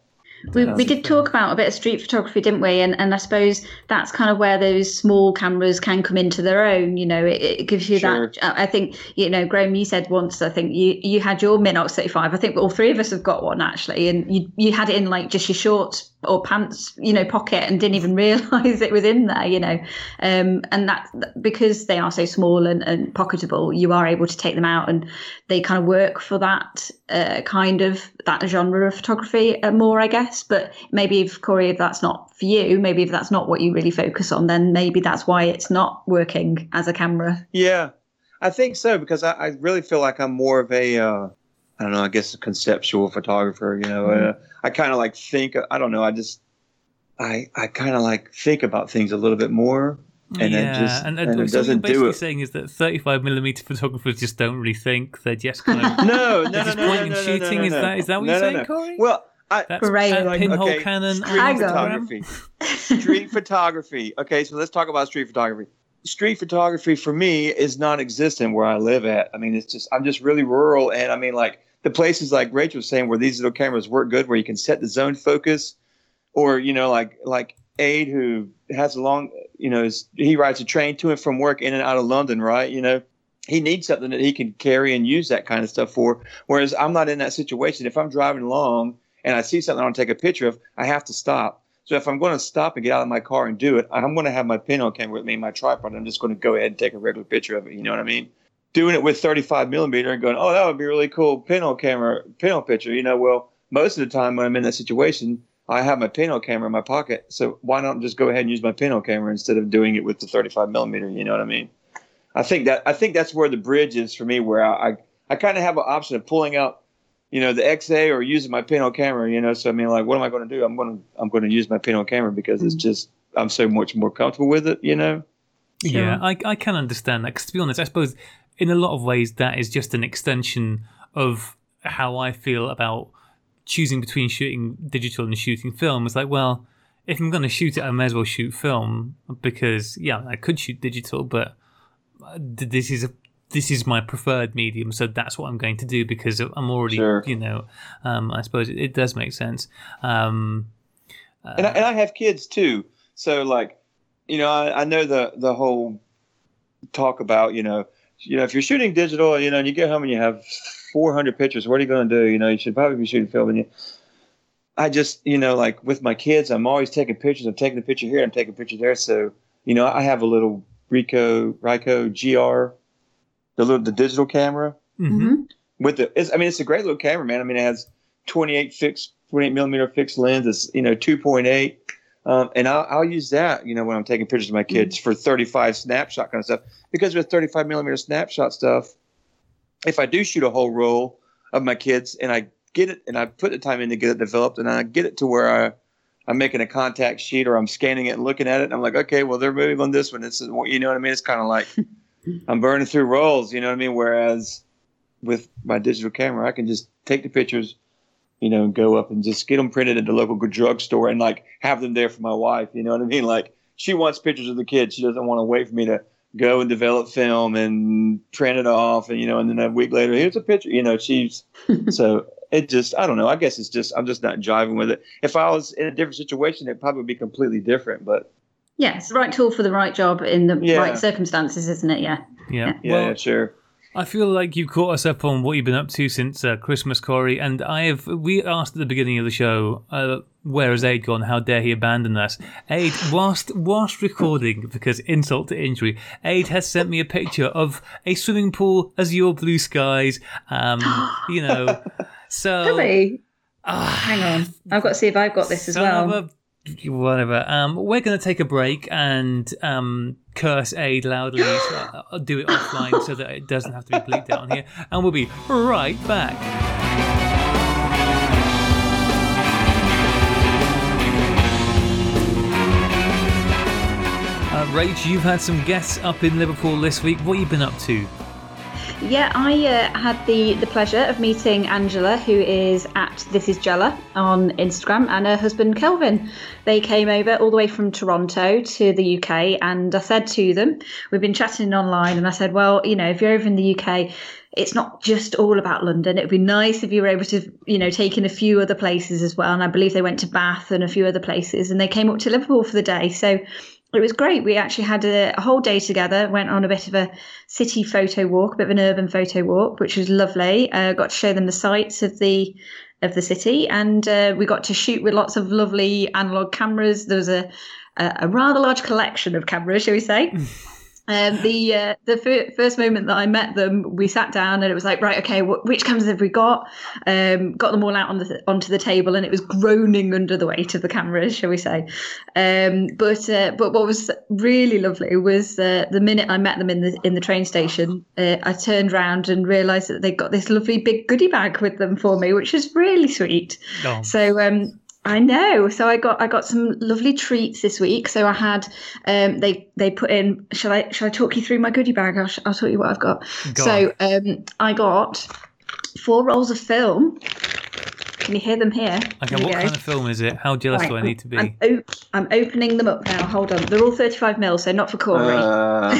We, we did talk about a bit of street photography, didn't we? And and I suppose that's kind of where those small cameras can come into their own. You know, it, it gives you Sure. that. I think you know, Graham, you said once. I think you you had your Minox 35. I think all three of us have got one actually, and you you had it in like just your shorts or pants, you know, pocket, and didn't even realise it was in there. You know, um, and that because they are so small and, and pocketable, you are able to take them out, and they kind of work for that uh, kind of that genre of photography uh, more, I guess. But maybe if Corey, if that's not for you, maybe if that's not what you really focus on, then maybe that's why it's not working as a camera. Yeah, I think so because I, I really feel like I'm more of a uh, I don't know. I guess a conceptual photographer. You know, uh, I kind of like think. I don't know. I just I I kind of like think about things a little bit more. And it yeah, just- and, and and it so what you're doesn't do basically it. saying is that 35 millimeter photographers just don't really think; they're just kind of No, no, no, They're just no, point no, and no, no, shooting. no, Is that is that what No, you're saying, no. Corey? Well, I, That's Great. uh, Like, pinhole okay, cannon. street photography. street photography. Okay, so let's talk about street photography. Street photography for me is non-existent where I live at. I mean, it's just I'm just really rural, and I mean, like the places like Rachel was saying, where these little cameras work good, where you can set the zone focus, or you know, like like Ade who has a long, you know, is, he rides a train to and from work in and out of London, right? You know, he needs something that he can carry and use that kind of stuff for. Whereas I'm not in that situation. If I'm driving along and I see something I want to take a picture of, I have to stop. So if I'm going to stop and get out of my car and do it, I'm going to have my pinhole camera with me, my tripod. I'm just going to go ahead and take a regular picture of it. You know what I mean? Doing it with 35 millimeter and going, oh, that would be a really cool pinhole camera, pinhole picture. You know, well, most of the time when I'm in that situation, I have my pinhole camera in my pocket. So why not just go ahead and use my pinhole camera instead of doing it with the 35 millimeter? You know what I mean? I think that I think that's where the bridge is for me, where I I, I kind of have an option of pulling out you know, the XA or using my pinhole camera. You know, so I mean, like, what am I going to do? I'm going to I'm going to use my pinhole camera because it's Mm. just I'm so much more comfortable with it. You know. Yeah, I, I can understand that. Because to be honest, I suppose in a lot of ways that is just an extension of how I feel about choosing between shooting digital and shooting film. It's like, well, if I'm going to shoot it, I may as well shoot film because, yeah, I could shoot digital, but uh, this is a this is my preferred medium, so that's what I'm going to do because I'm already, Sure. you know, um, I suppose it, it does make sense. Um, and I, and I have kids too. So like, you know, I, I know the the whole talk about you know, you know, if you're shooting digital, you know, and you get home and you have 400 pictures, what are you going to do? You know, you should probably be shooting film. And you, I just, you know, like with my kids, I'm always taking pictures. I'm taking a picture here. I'm taking a picture there. So, you know, I have a little Ricoh Ricoh GR, the little the digital camera mhm. hmm with the it's, I mean it's a great little camera, man. I mean it has 28 fixed 28 millimeter fixed lens. It's you know 2.8, um, and I'll, I'll use that you know when I'm taking pictures of my kids for 35 snapshot kind of stuff. Because with 35 millimeter snapshot stuff, if I do shoot a whole roll of my kids and I get it and I put the time in to get it developed and I get it to where I I'm making a contact sheet or I'm scanning it and looking at it and I'm like, okay, well they're moving on this one. This is you know what I mean. It's kind of like I'm burning through rolls. You know what I mean. Whereas with my digital camera, I can just take the pictures, you know, and go up and just get them printed at the local drugstore and like have them there for my wife. You know what I mean? Like she wants pictures of the kids. She doesn't want to wait for me to go and develop film and print it off. And, you know, and then a week later, here's a picture, you know, she's so it just, I don't know. I guess it's just, I'm just not jiving with it. If I was in a different situation, it'd probably be completely different, but Yeah, it's the right tool for the right job in the Yeah. right circumstances, isn't it? Yeah. Yeah. yeah, Well, yeah, sure. I feel like you've caught us up on what you've been up to since uh, Christmas, Corey. And I have. We asked at the beginning of the show, uh, "Where has Ade gone? How dare he abandon us?" Ade, whilst whilst recording, because insult to injury, Ade has sent me a picture of a swimming pool, azure blue skies. Um, you know, so Really? ah, Hang on. I've got to see if I've got this as well. a- whatever. Um, we're going to take a break and um, curse Ade loudly. so I'll do it offline so that it doesn't have to be bleeped out on here. And we'll be right back. Uh, Rach, you've had some guests up in Liverpool this week. What have you been up to? Yeah, I uh, had the, the pleasure of meeting Angela, who is at This Is Jella on Instagram, and her husband Kelvin. They came over all the way from Toronto to the UK, and I said to them, we've been chatting online, and I said, well, you know, if you're over in the UK, it's not just all about London. It'd be nice if you were able to, you know, take in a few other places as well. And I believe they went to Bath and a few other places, and they came up to Liverpool for the day. So it was great. We actually had a, a whole day together. Went on a bit of a city photo walk, a bit of an urban photo walk, which was lovely. Uh, got to show them the sights of the of the city, and uh, we got to shoot with lots of lovely analog cameras. There was a a, a rather large collection of cameras, shall we say? Um, the uh, the fir- first moment that I met them, we sat down and it was like, right, okay, wh- which cameras have we got? Um, got them all out on the onto the table, and it was groaning under the weight of the cameras, shall we say? Um, but uh, but what was really lovely was uh, the minute I met them in the in the train station, uh, I turned round and realised that they got this lovely big goodie bag with them for me, which is really sweet. Oh, So um, I know. So I got I got some lovely treats this week. So I had um, they they put in. Shall I shall I talk you through my goodie bag? I'll, I'll tell you what I've got. Go so um, I got four rolls of film. Can you hear them here? okay, Here what kind of film is it? How jealous do I need to be? I'm, op- I'm opening them up now. Hold on. They're all 35 mil, so not for Corey. Uh,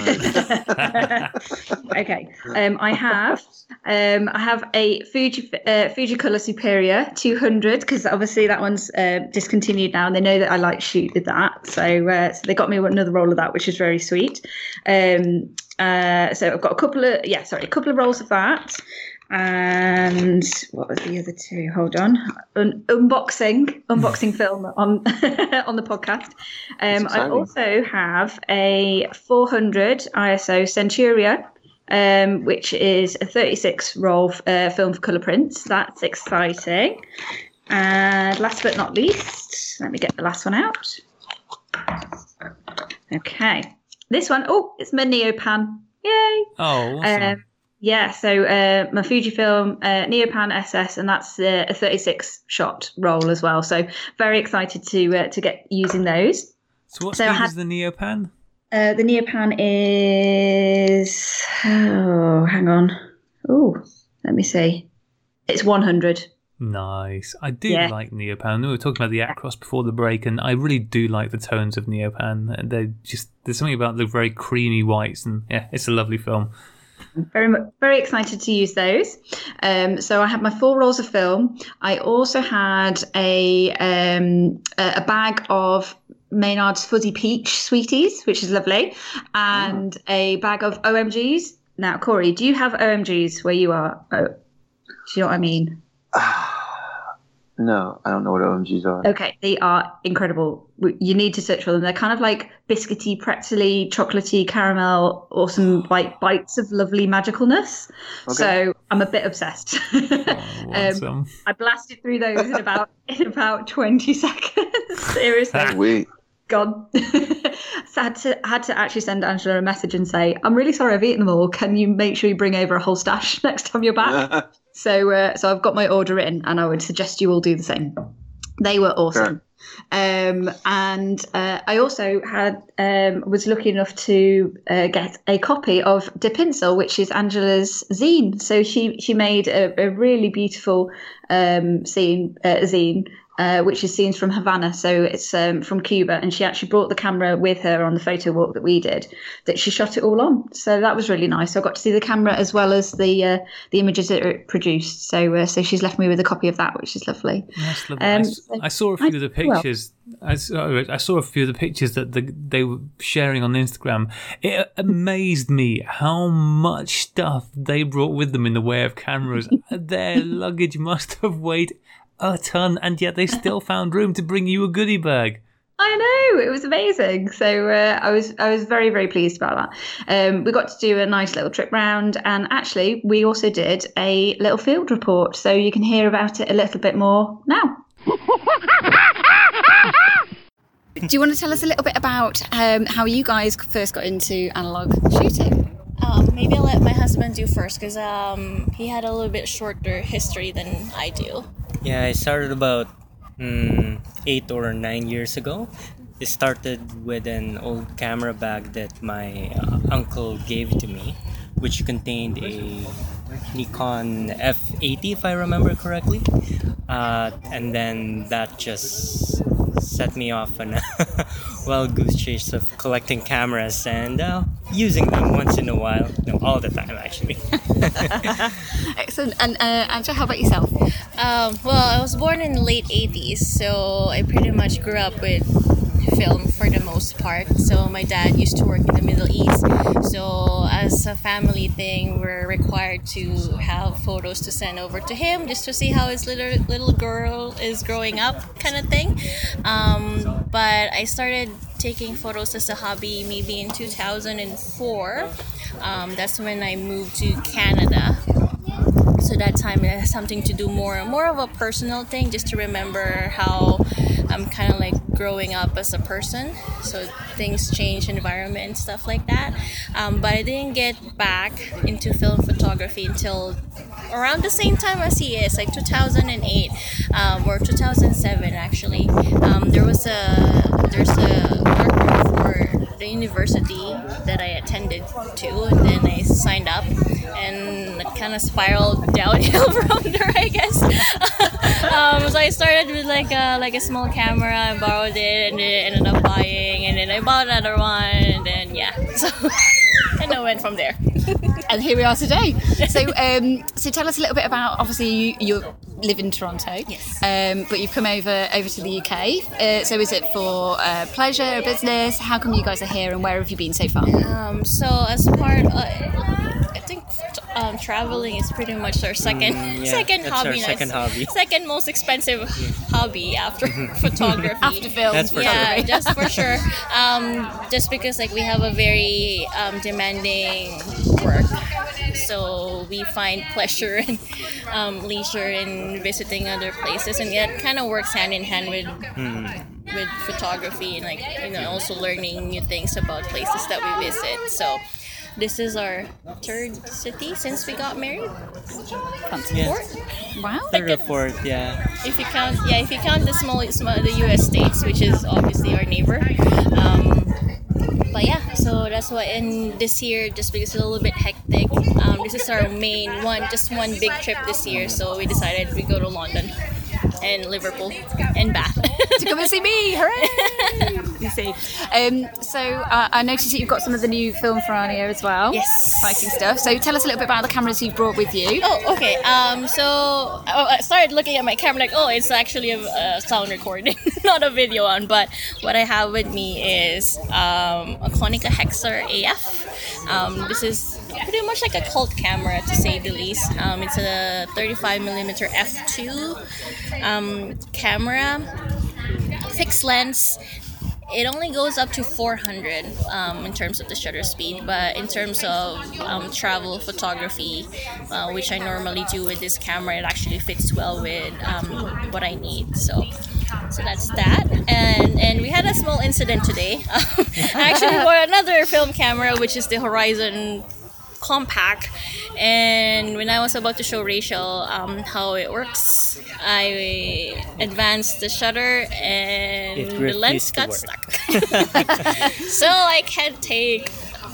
okay. Um, I have um, I have a Fuji uh, Fuji Color Superia 200 because obviously that one's uh, discontinued now, and they know that I like shoot with that. So uh, so they got me another roll of that, which is very sweet. Um, uh, so I've got a couple of yeah, sorry, a couple of rolls of that. And what was the other two? Hold on, An unboxing, unboxing film on on the podcast. Um, I also have a 400 ISO Centuria, um, which is a 36 roll uh, film for color prints. That's exciting. And last but not least, let me get the last one out. Okay, this one, oh, it's my Neopan. Yay! oh, awesome. Um, Yeah, so uh, my Fujifilm uh, Neopan SS, and that's uh, a 36 shot roll as well. So very excited to uh, to get using those. So what So speed had- is the Neopan? Uh, the Neopan is oh, hang on. Oh, let me see. It's 100. Nice. I do Yeah. like Neopan. We were talking about the Acros before the break, and I really do like the tones of Neopan. They just there's something about the very creamy whites, and yeah, it's a lovely film. Very very excited to use those. Um, so I had my four rolls of film. I also had a um, a bag of Maynard's Fuzzy Peach Sweeties, which is lovely, and a bag of OMGs. Now, Corey, do you have OMGs where you are? Oh, do you know what I mean? no, I don't know what OMGs are. Okay, they are incredible. You need to search for them. They're kind of like biscuity, pretzely, chocolatey, caramel, awesome like bites of lovely magicalness. Okay. So I'm a bit obsessed. I um. I blasted through those in about in about 20 seconds. Seriously, Wait. God. so I had to had to actually send Angela a message and say, "I'm really sorry I've eaten them all. Can you make sure you bring over a whole stash next time you're back?" So, uh, so I've got my order in, and I would suggest you all do the same. They were awesome. Um, and uh, I also had um, was lucky enough to uh, get a copy of De Pincel, which is Angela's zine. So she she made a, a really beautiful um, scene uh, zine. Uh, which is scenes from Havana, so it's um, from Cuba, and she actually brought the camera with her on the photo walk that we did. That she shot it all on, so that was really nice. So I got to see the camera as well as the uh, the images that it produced. So uh, so she's left me with a copy of that, which is lovely. That's lovely. um, I s- I, saw a few I- of the well- pictures. I, saw, I saw a few of the pictures that the, they were sharing on Instagram. It amazed me how much stuff they brought with them in the way of cameras. Their luggage must have weighed a ton, and yet they still found room to bring you a goodie bag. I know it was amazing. So uh, I was I was very very pleased about that. Um, we got to do a nice little trip round, and actually we also did a little field report. So you can hear about it a little bit more now. Do you want to tell us a little bit about um, how you guys first got into analog shooting? Um, maybe I'll let my husband do first because um, he had a little bit shorter history than I do. Yeah, I started about mm, eight or nine years ago. It started with an old camera bag that my uh, uncle gave to me, which contained a Nikon F80, if I remember correctly. Uh, and then that just set me off on a wild goose chase of collecting cameras and uh, using them once in a while. No, all the time, actually. Excellent. And uh, Angela, how about yourself? Um, well, I was born in the late 80s, so I pretty much grew up with film for the most part. So my dad used to work in the Middle East. So as a family thing, we're required to have photos to send over to him just to see how his little little girl is growing up, kind of thing. Um, but I started taking photos as a hobby maybe in 2004. Um, that's when I moved to Canada so that time it has something to do more more of a personal thing just to remember how i'm kind of like growing up as a person. So things change environment and stuff like that. Um, but i didn't get back into film photography until around the same time as he is like 2008 um, or 2007 actually. Um, there was a there's a the university that I attended to, and then I signed up, and kind of spiraled downhill from there, I guess. um, so I started with like a like a small camera, I borrowed it, and then ended up buying, and then I bought another one, and then yeah, so and I went from there. And here we are today. So, um, so tell us a little bit about. Obviously, you, you live in Toronto. Yes. Um, but you've come over over to the UK. Uh, so, is it for uh, pleasure, business? How come you guys are here, and where have you been so far? Um, so as part, uh, um, traveling is pretty much our second Mm, yeah, second that's our hobby. second hobby. Second most expensive hobby after photography. After film, That's for yeah, sure. just for sure. Um, just because like we have a very um, demanding work, so we find pleasure and um, leisure in visiting other places, and it kind of works hand in hand with with photography and like you know also learning new things about places that we visit. So this is our third city since we got married. Yeah. Fourth, Wow. Third or fourth, yeah. if you count. Yeah, if you count the small, small the U.S. states, which is obviously our neighbor. Um, but yeah, so that's why. And this year, just because it's a little bit hectic, um, this is our main one, just one big trip this year. So we decided we go to London and Liverpool and Bath. to come and see me. Hooray! you see. Um, so uh, I noticed that you've got some of the new film Ferrania as well. Yes. Exciting stuff. So tell us a little bit about the cameras you've brought with you. Oh, okay. Um, so I I started looking at my camera like, oh, it's actually a, a sound recording, not a video one. But what I have with me is um, a Konica Hexar AF. Um, this is pretty much like a cult camera to say the least. Um, it's a 35 millimeter f2 um, camera, fixed lens. It only goes up to 400 um, in terms of the shutter speed, but in terms of um, travel photography, uh, which I normally do with this camera, it actually fits well with um, what I need. So, so that's that. And and we had a small incident today. I actually bought another film camera, which is the Horizon compact and when I was about to show Rachel um, how it works I advanced the shutter and the lens got stuck so I can't take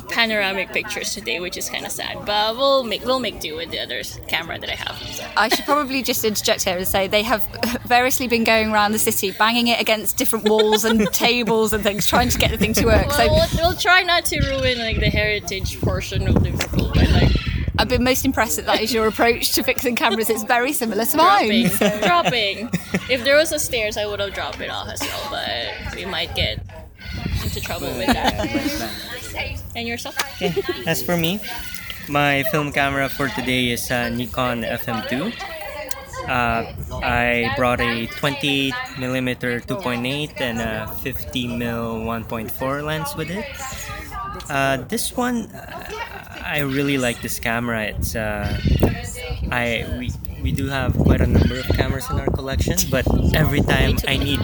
panoramic pictures today which is kind of sad but we'll make we'll make do with the other camera that I have so. I should probably just interject here and say they have variously been going around the city, banging it against different walls and tables and things, trying to get the thing to work. well, So we'll, we'll try not to ruin like the heritage portion of Liverpool by like I've been most impressed that that is your approach to fixing cameras. It's very similar to dropping, mine. dropping. If there was a stairs, I would have dropped it off as well, but we might get into trouble with that. And yourself? Okay, as for me, my film camera for today is a Nikon FM2. Uh, I brought a 20 millimeter 2.8 and a 50 mil 1.4 lens with it. Uh, this one, uh, I really like this camera. It's uh, I we we do have quite a number of cameras in our collection, but every time I need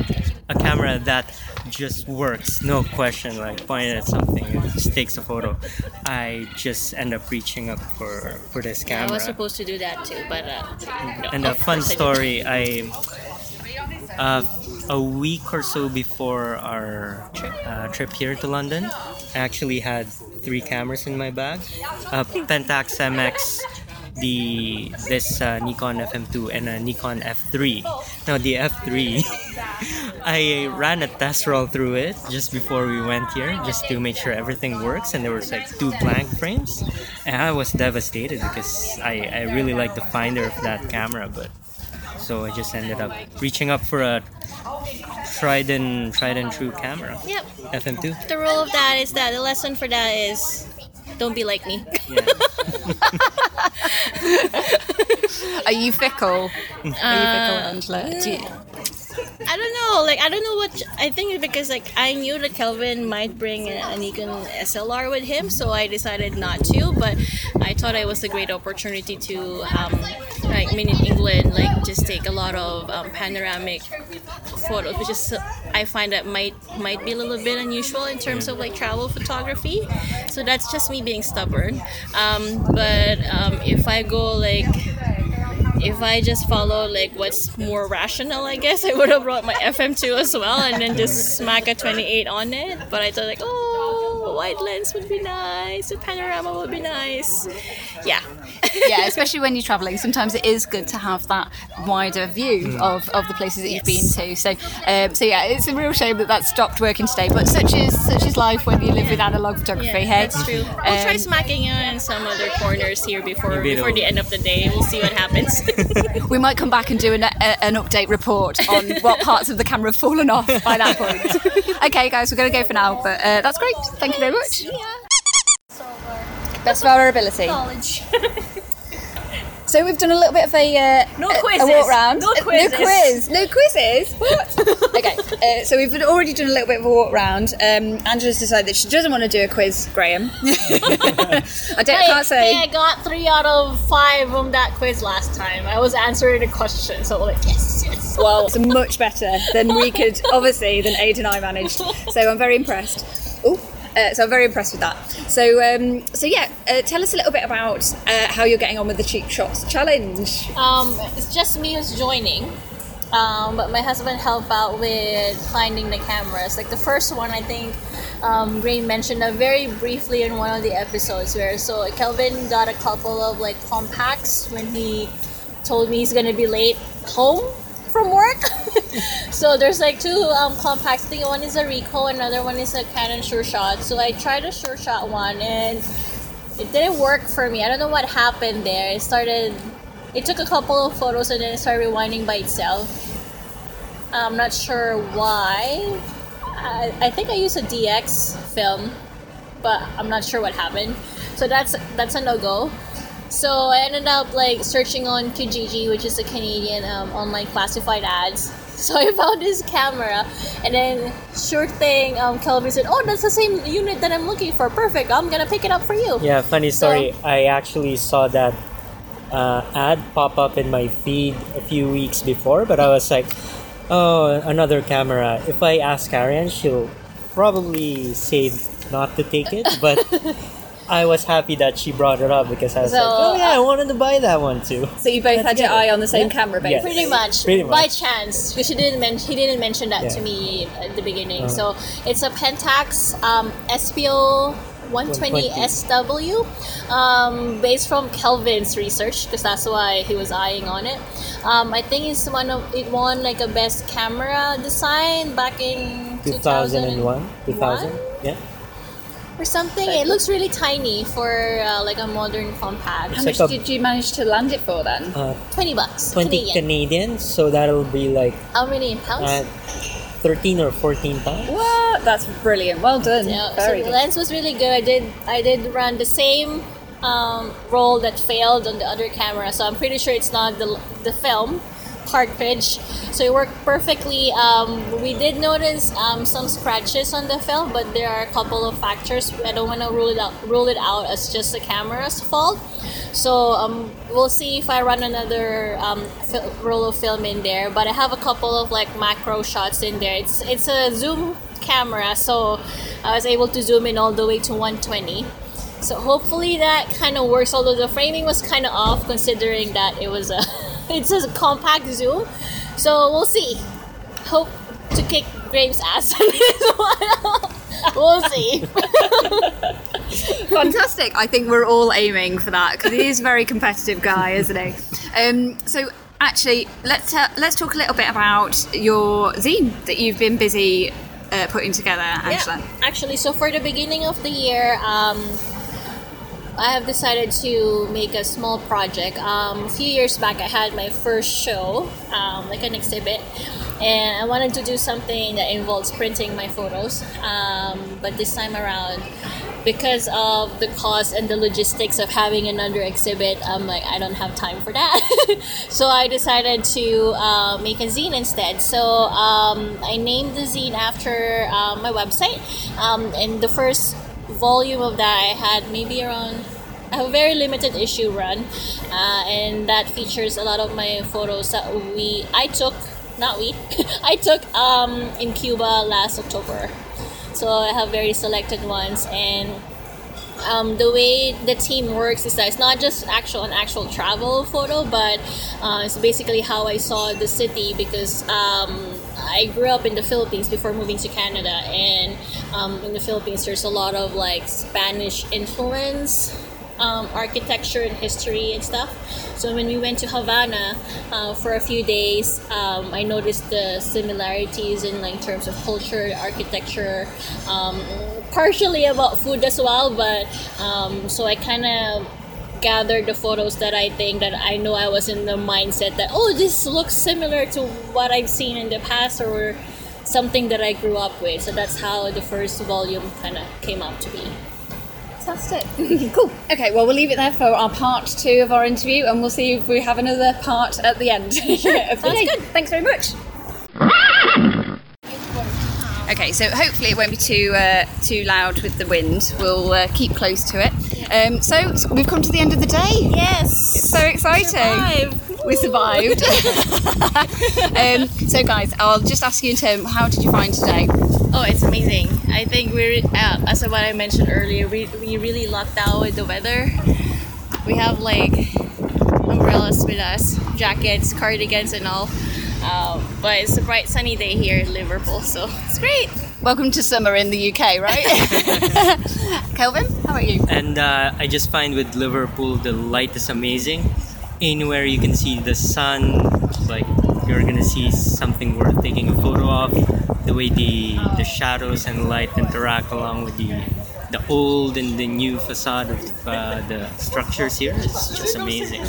a camera that just works, no question, like pointing at something, it just takes a photo. I just end up reaching up for for this camera. I was supposed to do that too, but uh, no, and a fun story, I uh, a week or so before our uh, trip here to London, I actually had three cameras in my bag: a Pentax MX, the this uh, Nikon FM2, and a Nikon F3. Now the F3, I ran a test roll through it just before we went here, just to make sure everything works, and there was like two blank frames, and I was devastated because I, I really like the finder of that camera, but so I just ended up reaching up for a tried and tried and true camera. Yep. FM2. The rule of that is that the lesson for that is don't be like me. Yeah. Are you fickle? Are you fickle, Uh, Angela? I don't know. Like I don't know what. I think because like I knew that Kelvin might bring an Nikon SLR with him, so I decided not to. But I thought it was a great opportunity to, um, like, I mean, in England, like just take a lot of um, panoramic photos, which is I find that might might be a little bit unusual in terms of like travel photography. So that's just me being stubborn. Um, but um, if I go like if I just follow like what's more rational, I guess I would have brought my FM2 as well and then just smack a 28 on it. But I thought like, oh, a wide lens would be nice, a panorama would be nice. Yeah. yeah, especially when you're travelling, sometimes it is good to have that wider view of, of the places that you've Yes. been to. So, um, so yeah, it's a real shame that that stopped working today. But such is such is life when you live with analog photography. Yeah, hey, that's true. We'll try Um, smacking you in some other corners here before before the end of the day. We'll see what happens. we might come back and do an, a, an update report on what parts of the camera have fallen off by that point. okay, guys, we're going to go for now. But uh, that's great. Thank you very much. Best of our ability. College. So we've done a little bit of a uh, No quizzes. a walk round. No Uh, quizzes. No quiz. No quizzes. What? okay. Uh, so we've already done a little bit of a walk round. Um, Angela's decided that she doesn't want to do a quiz, Graham. I don't, can't say. Hey, I got three out of five on that quiz last time. I was answering the question, so like yes, yes. Well, it's much better than we could, obviously, than Ade and I managed. So I'm very impressed. Oh, Uh, so I'm very impressed with that. So, um, so yeah, uh, tell us a little bit about uh, how you're getting on with the cheap shots challenge. Um, it's just me who's joining. Um, but my husband helped out with finding the cameras. Like the first one, I think um, mentioned that very briefly in one of the episodes where so Kelvin got a couple of like compacts when he told me he's gonna be late home from work. so there's like two um, compacts. I think one is a Ricoh, another one is a Canon Sure Shot. So I tried a Sure Shot one and it didn't work for me. I don't know what happened there. It started it took a couple of photos and then it started rewinding by itself. I'm not sure why. I, I think I used a DX film, but I'm not sure what happened. So that's that's a no go. So I ended up like searching on Kijiji, which is a Canadian um, online classified ads. So I found this camera, and then sure thing, um, Kelvin said, "Oh, that's the same unit that I'm looking for. Perfect. I'm gonna pick it up for you." Yeah, funny story. I actually saw that uh, ad pop up in my feed a few weeks before, but I was like, oh, another camera. If I ask Karen, she'll probably say not to take it, but I was happy that she brought it up because I was So, like, oh yeah, I wanted to buy that one too. So you both had your together. eye on the same Yeah. camera, Yeah. basically. Pretty much, Pretty by chance, because he didn't mention he didn't mention that to me at the beginning. Uh-huh. So it's a Pentax um, Espio 120 SW, um, based from Kelvin's research, because that's why he was eyeing on it. Um, I think it's one of it won like a best camera design back in 2001, 2000, yeah. Or something. It looks really tiny for uh, like a modern compact. How It's much like a- did you manage to land it for then? Uh, 20 bucks. 20 Canadian. Canadian, so that'll be like How many in pounds? uh, 13 or 14 pounds. What? That's brilliant. Well done. Yeah, Very so the good. lens was really good. I did I did run the same um, roll that failed on the other camera, so I'm pretty sure it's not the the film cartridge. So it worked perfectly. Um, we did notice um, some scratches on the film, but there are a couple of factors. I don't want to rule it out rule it out as just the camera's fault. So um, we'll see if I run another um, fil- roll of film in there. But I have a couple of like macro shots in there. It's it's a zoom camera, so I was able to zoom in all the way to 120. So hopefully that kind of works. Although the framing was kind of off, considering that it was a it's a compact zoom. So we'll see. Hope to kick Graham's ass on this one. we'll see. Fantastic. I think we're all aiming for that because he is a very competitive guy, isn't he? Um, so actually, let's uh, let's talk a little bit about your zine that you've been busy uh, putting together, Angela. Yeah, actually, so for the beginning of the year, um, I have decided to make a small project. Um, a few years back, I had my first show, um, like an exhibit, and I wanted to do something that involves printing my photos. Um, but this time around, because of the cost and the logistics of having another exhibit, I'm like, I don't have time for that. so I decided to uh, make a zine instead. So um, I named the zine after uh, my website, um, and the first volume of that I had maybe around a very limited issue run, uh, and that features a lot of my photos that we I took, not we, I took um, in Cuba last October. So I have very selected ones, and um, the way the team works is that it's not just actual an actual travel photo, but uh, it's basically how I saw the city because um, I grew up in the Philippines before moving to Canada, and um, in the Philippines there's a lot of like Spanish influence. Um, architecture and history and stuff. So when we went to Havana uh, for a few days, um, I noticed the similarities in like terms of culture, architecture, um, partially about food as well. But um, so I kind of gathered the photos that I think that I know I was in the mindset that oh this looks similar to what I've seen in the past or something that I grew up with. So that's how the first volume kind of came out to be. Fantastic. cool. Okay, well, we'll leave it there for our part two of our interview, and we'll see if we have another part at the end. of the Sounds day. good. Thanks very much. Okay, so hopefully it won't be too uh, too loud with the wind. We'll uh, keep close to it. Um, so, so we've come to the end of the day. Yes. It's so exciting. We survived. um, so, guys, I'll just ask you in terms, how did you find today? Oh, it's amazing. I think we're, uh, as what I mentioned earlier, we, we really lucked out with the weather. We have like umbrellas with us, jackets, cardigans, and all. Um, but it's a bright sunny day here in Liverpool, so it's great. Welcome to summer in the UK, right? Kelvin, how about you? And uh, I just find with Liverpool, the light is amazing. Anywhere you can see the sun, like you're gonna see something worth taking a photo of. The way the the shadows and light interact along with the the old and the new facade of uh, the structures here is just amazing.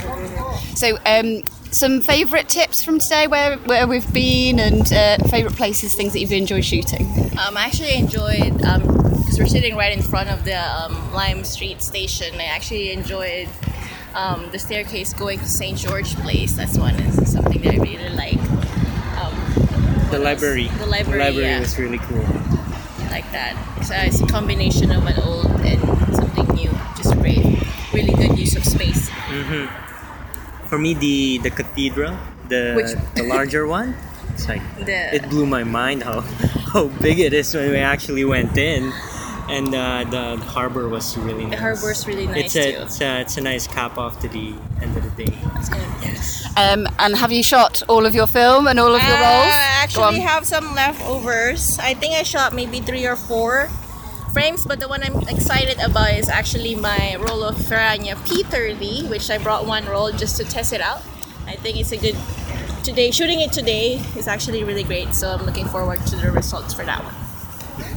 So, um, some favourite tips from today, where where we've been, and uh, favourite places, things that you've enjoyed shooting. Um, I actually enjoyed because we're sitting right in front of the um, Lime Street station. I actually enjoyed um, the staircase going to St George Place. That's one it's something that I really like. Um, The library, The library, the library yeah. was really cool. Like that. So it's a combination of an old and something new. Just great, really good use of space. Mm-hmm. For me, the the cathedral, the Which- the larger one, it's like The it blew my mind how how big it is when we actually went in, and uh, the, the harbor was really nice. the harbor's really It's nice a, too. it's a it's a nice cap off to the end of the day. Yes. Um, and have you shot all of your film and all of your Uh, roles? I actually have some leftovers. I think I shot maybe three or four frames, but the one I'm excited about is actually my role of Ferrania P30, which I brought one roll just to test it out. I think it's a good today. Shooting it today is actually really great, so I'm looking forward to the results for that one.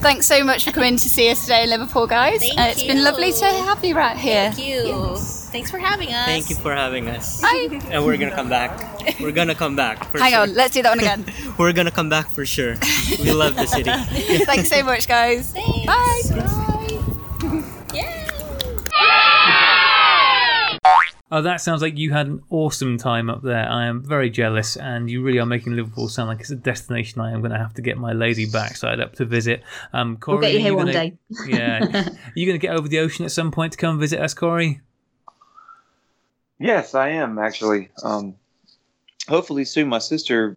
Thanks so much for coming to see us today in Liverpool, guys. Thank Uh, it's been lovely to have you right here. Thank you. Thanks for having us. Thank you for having us, Bye. and we're gonna come back. We're gonna come back. For Hang sure. on, let's do that one again. We're gonna come back for sure. We love the city. Thanks so much, guys. Thanks. Bye. Yeah. Oh, that sounds like you had an awesome time up there. I am very jealous, and you really are making Liverpool sound like it's a destination I am going to have to get my lady backside up to visit. Um, Corey, get you are here one gonna- day. yeah, are you going to get over the ocean at some point to come visit us, Corey? Yes, I am actually. Um, hopefully soon. My sister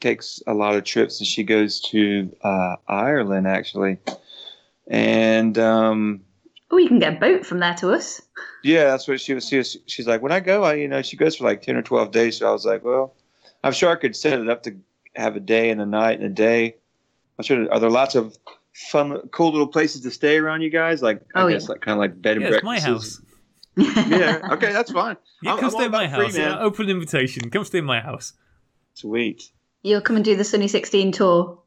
takes a lot of trips, and she goes to uh, Ireland actually. And um, Oh, you can get a boat from there to us. Yeah, that's what she was. She was she's like, when I go, I you know, she goes for like ten or twelve days. So I was like, well, I'm sure I could set it up to have a day and a night and a day. I'm sure. Are there lots of fun, cool little places to stay around you guys? Like, Oh, I guess yeah. like kind of like bed and Yeah, it's breakfast. my house. yeah. Okay, that's fine. You I'm- come I'm stay all in my about free, house. Yeah, open invitation. Come stay in my house. Sweet. You'll come and do the Sunny 16 tour.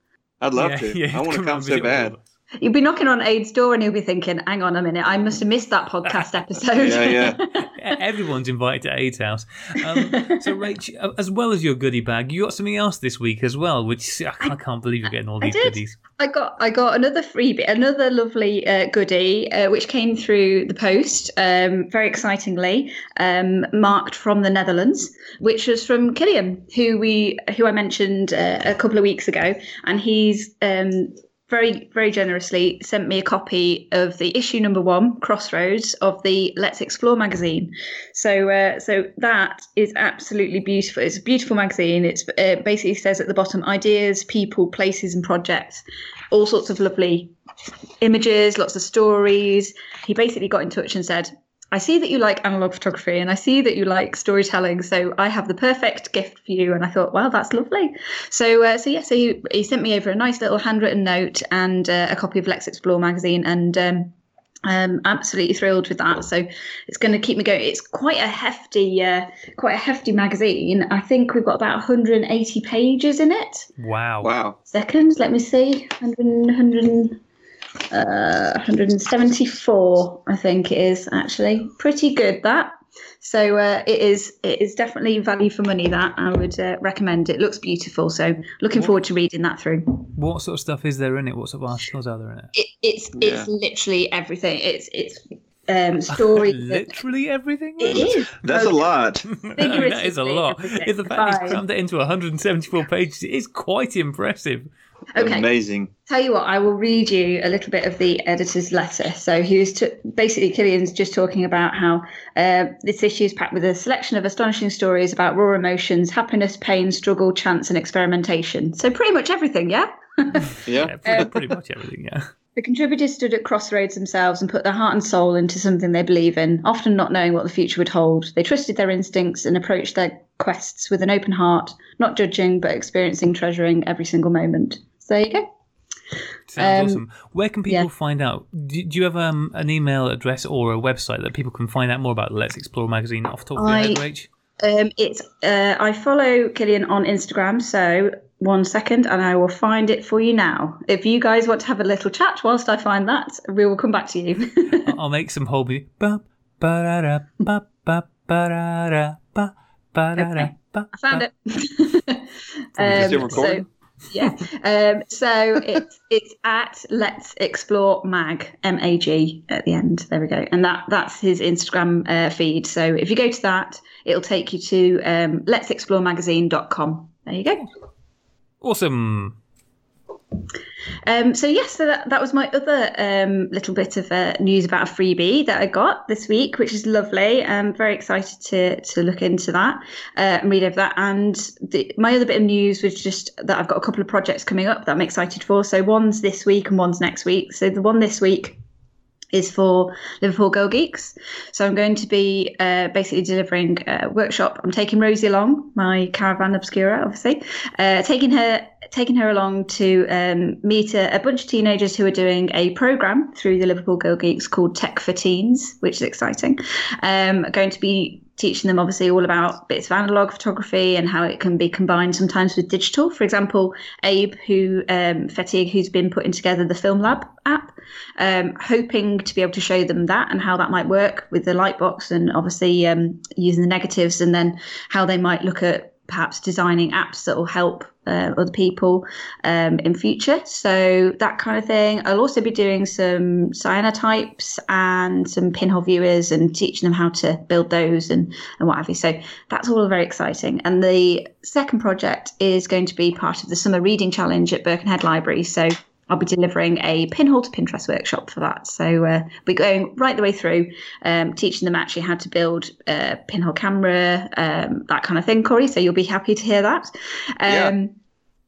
I'd love yeah, to. Yeah, I want to come come so bad. all of us. You'll be knocking on Ade's door and he'll be thinking, hang on a minute, I must have missed that podcast episode. Yeah, yeah. Everyone's invited to Ade's house. Um, so, Rach, uh, as well as your goodie bag, you got something else this week as well, which I can't, I can't believe you're getting all these did. goodies. I got I got another freebie, another lovely uh, goodie, uh, which came through the post, um, very excitingly, um, marked from the Netherlands, which was from Killian, who we who I mentioned uh, a couple of weeks ago, and he's um, very very generously sent me a copy of the issue number one, Crossroads, of the Let's Explore magazine. So uh, so that is absolutely beautiful. It's a beautiful magazine. It's uh, basically says at the bottom ideas, people, places, and projects. All sorts of lovely images, lots of stories. He basically got in touch and said, I see that you like analog photography and I see that you like storytelling. So I have the perfect gift for you. And I thought, wow, that's lovely. So, uh, so yeah, so he, he sent me over a nice little handwritten note and uh, a copy of Let's Explore magazine. And um, I'm absolutely thrilled with that. So it's going to keep me going. It's quite a hefty, uh, quite a hefty magazine. I think we've got about 180 pages in it. Wow. Wow. Seconds, let me see, 100, 100, uh, 174, I think it is actually pretty good. That so uh, it is. It is definitely value for money. That I would uh, recommend. It looks beautiful. So looking forward to reading that through. What sort of stuff is there in it? What sort of articles are there in it? It, it's Yeah. it's literally everything. It's it's um, stories. that- Literally everything? it is. That's a lot. that is a lot. Figuratively, If the fact he's everything. crammed it into 174 pages, it is quite impressive. Okay. Amazing. Tell you what, I will read you a little bit of the editor's letter. So he was t- basically Killian's just talking about how uh, this issue is packed with a selection of astonishing stories about raw emotions, happiness, pain, struggle, chance, and experimentation. So pretty much everything, yeah. Yeah. Yeah, pretty, pretty much everything. Yeah. The contributors stood at crossroads themselves and put their heart and soul into something they believe in, often not knowing what the future would hold. They trusted their instincts and approached their quests with an open heart, not judging, but experiencing, treasuring every single moment. So there you go. Sounds Um, awesome. Where can people yeah. find out? Do, do you have um, an email address or a website that people can find out more about Let's Explore magazine off the top of your head, I- Rach? Um, it's uh, I follow Killian on Instagram, so one second, and I will find it for you now. If you guys want to have a little chat whilst I find that, we will come back to you. I'll make some whole music. Ba, ba, da, da, ba, ba, ba, da, da, ba, ba, da, da, Okay. ba, I found ba. it. Is it still Um, recording? So, yeah. Um, so it's it's at Let's Explore Mag M A G at the end. There we go, and that that's his Instagram uh, feed. So if you go to that, it'll take you to um, letsexploremagazine.com. There you go. Awesome. Um, so yes, so that, that was my other um, little bit of uh, news about a freebie that I got this week, which is lovely. I'm very excited to to look into that uh, and read over that. And the, my other bit of news was just that I've got a couple of projects coming up that I'm excited for. So one's this week and one's next week. So the one this week is for Liverpool Girl Geeks. So I'm going to be uh, basically delivering a workshop. I'm taking Rosie along, my caravan obscura, obviously, uh, taking her taking her along to um, meet a, a bunch of teenagers who are doing a program through the Liverpool Girl Geeks called Tech for Teens, which is exciting. Um, going to be teaching them obviously all about bits of analog photography and how it can be combined sometimes with digital. For example, Abe, who um, who's been putting together the Film Lab app, um, hoping to be able to show them that and how that might work with the Lightbox and obviously um, using the negatives and then how they might look at perhaps designing apps that will help uh, other people um, in future. So that kind of thing. I'll also be doing some cyanotypes and some pinhole viewers and teaching them how to build those and, and what have you. So that's all very exciting. And the second project is going to be part of the summer reading challenge at Birkenhead Library. So I'll be delivering a pinhole to Pinterest workshop for that. So uh, we're going right the way through, um, teaching them actually how to build a pinhole camera, um, that kind of thing, Corey. So you'll be happy to hear that. Um, Yeah.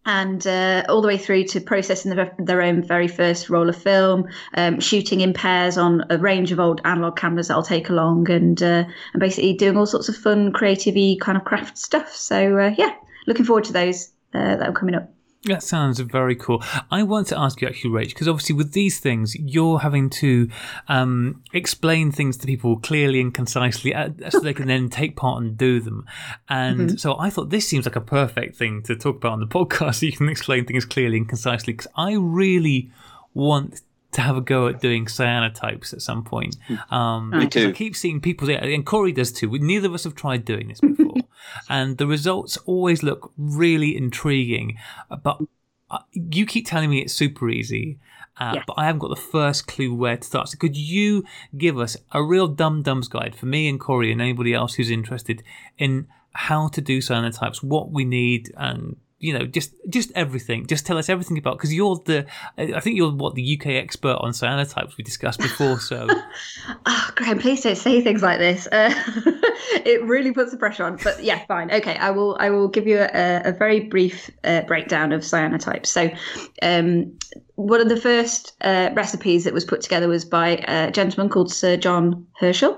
And uh, all the way through to processing the, their own very first roll of film, um, shooting in pairs on a range of old analog cameras that I'll take along, and uh, and basically doing all sorts of fun, creative kind of craft stuff. So uh, yeah, looking forward to those uh, that are coming up. That sounds very cool. I want to ask you actually, Rach, because obviously with these things, you're having to um, explain things to people clearly and concisely uh, so they can then take part and do them. And so I thought this seems like a perfect thing to talk about on the podcast so you can explain things clearly and concisely because I really want to have a go at doing cyanotypes at some point. Um, Me because I keep seeing people, and Corey does too. Neither of us have tried doing this before, and the results always look really intriguing. But uh, you keep telling me it's super easy, uh, but I haven't got the first clue where to start. So could you give us a real dum dums guide for me and Corey and anybody else who's interested in how to do cyanotypes, what we need, and you know, just just everything. Just tell us everything about because you're the. I think you're what the UK expert on cyanotypes we discussed before. So Oh, Graham, please don't say things like this. Uh, it really puts the pressure on. But yeah, fine. Okay, I will. I will give you a, a very brief uh, breakdown of cyanotypes. So, um, one of the first uh, recipes that was put together was by a gentleman called Sir John Herschel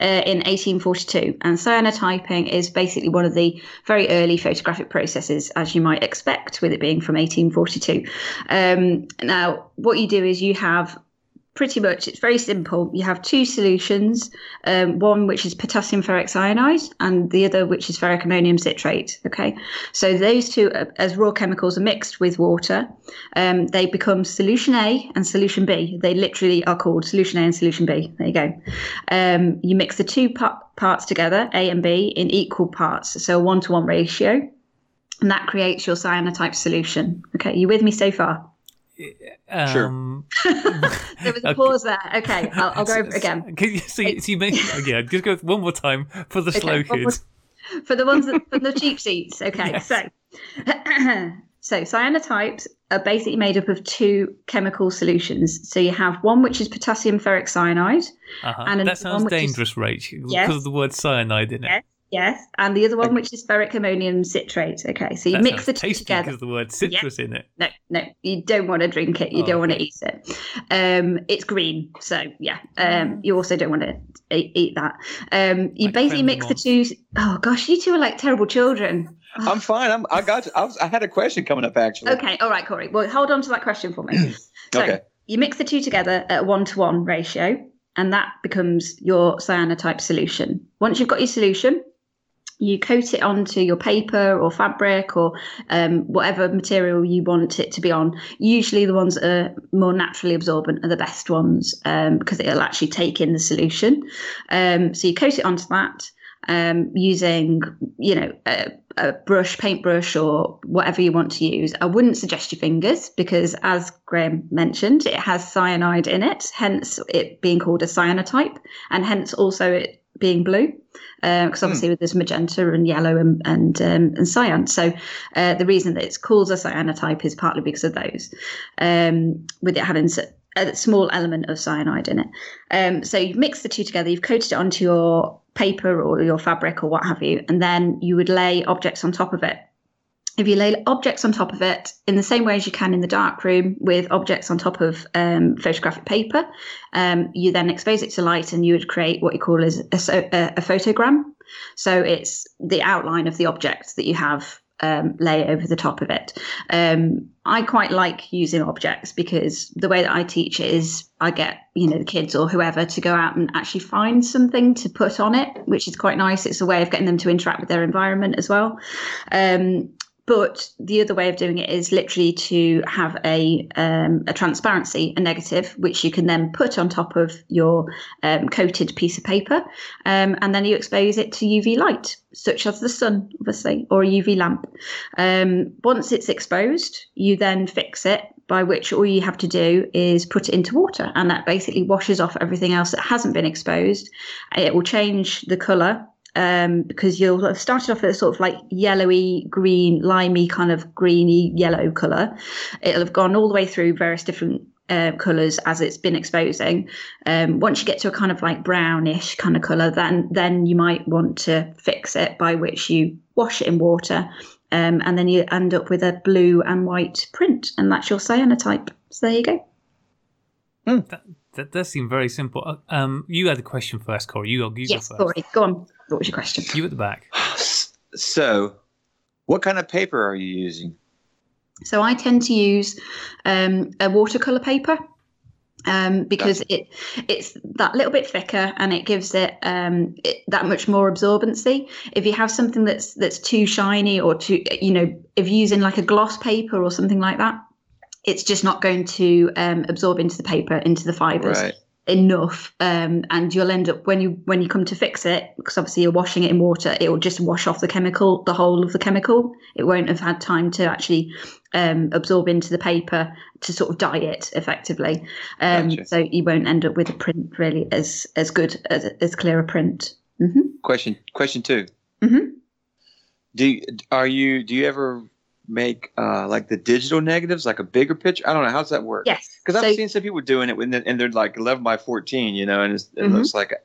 uh, in 1842. And cyanotyping is basically one of the very early photographic processes, as you might expect, with it being from 1842. Um, now, what you do is you have pretty much it's very simple. You have two solutions um, one which is potassium ferricyanide and the other which is ferric ammonium citrate okay? So those two uh, as raw chemicals are mixed with water um, they become solution a and solution b. They literally are called solution a and solution b. There you go. Um, you mix the two pa- parts together a and b in equal parts so a one-to-one ratio and that creates your cyanotype solution okay? You with me so far Sure. um, there was a pause there okay i'll, I'll go again Can you, so, you- so you make, yeah, just go one more time for the slow Okay, one more- kids. for the ones that, for the cheap seats. Okay, Yes. so So cyanotypes are basically made up of two chemical solutions. So you have one which is potassium ferricyanide. Uh-huh. And that sounds one which is- dangerous, Rach, Yes. because of the word cyanide in it. Yes. Yes, and the other one which is ferric ammonium citrate. Okay, so you That mix the sounds two tasty together. because the word citrus in it. No, no, you don't want to drink it. You Oh, don't want to okay. eat it. Um, it's green, so yeah. Um, you also don't want to eat, eat that. Um, you Like basically mix the de two. Oh gosh, you two are like terrible children. I'm fine. I'm, I got. You. I, was, I had a question coming up actually. Okay, all right, Corey. Well, hold on to that question for me. so Okay. you mix the two together at a one to one ratio, and that becomes your cyanotype solution. Once you've got your solution, you coat it onto your paper or fabric or um, whatever material you want it to be on. Usually, the ones that are more naturally absorbent are the best ones um, because it'll actually take in the solution. Um, so you coat it onto that um, using, you know, a, a brush, paintbrush, or whatever you want to use. I wouldn't suggest your fingers because, as Graham mentioned, it has cyanide in it, hence it being called a cyanotype, and hence also it being blue. Because obviously there's magenta and yellow and and, um, and cyan. So uh, the reason that it's called a cyanotype is partly because of those, um, with it having a small element of cyanide in it. Um, so you've mixed the two together, you've coated it onto your paper or your fabric or what have you, and then you would lay objects on top of it. If you lay objects on top of it in the same way as you can in the dark room with objects on top of um, photographic paper, um, you then expose it to light and you would create what you call as a, a, a photogram. So it's the outline of the object that you have um, lay over the top of it. Um, I quite like using objects because the way that I teach is I get you know the kids or whoever to go out and actually find something to put on it, which is quite nice. It's a way of getting them to interact with their environment as well. Um, but the other way of doing it is literally to have a um, a transparency, a negative, which you can then put on top of your um, coated piece of paper, um, and then you expose it to UV light, such as the sun, obviously, or a UV lamp. Um, once it's exposed, you then fix it. By which all you have to do is put it into water, and that basically washes off everything else that hasn't been exposed. It will change the colour um, because you'll have started off with a sort of like yellowy, green, limey kind of greeny yellow colour. It'll have gone all the way through various different uh, colours as it's been exposing. Um, once you get to a kind of like brownish kind of colour, then then you might want to fix it, by which you wash it in water. Um, and then you end up with a blue and white print, and that's your cyanotype. So there you go. That does seem very simple. Uh, Um, you had a question first, Corey. You, you yes, go first. Corey, go on. What was your question? You at the back. So, what kind of paper are you using? So I tend to use um, a watercolor paper um, because it it's that little bit thicker and it gives it, um, it that much more absorbency. If you have something that's that's too shiny or too, you know, if you're using like a gloss paper or something like that, it's just not going to um, absorb into the paper into the fibers Right. enough um, and you'll end up when you when you come to fix it because obviously you're washing it in water it will just wash off the chemical the whole of the chemical it won't have had time to actually um, absorb into the paper to sort of dye it effectively um, Gotcha. so you won't end up with a print really as as good as as clear a print hmm Question. Question 2 Mhm. Do are you do you ever make uh, like the digital negatives, like a bigger picture? I don't know. How's that work? yes Because so, I've seen some people doing it, with, and they're like 11 by 14, you know, and it's, it Mhm. looks like A,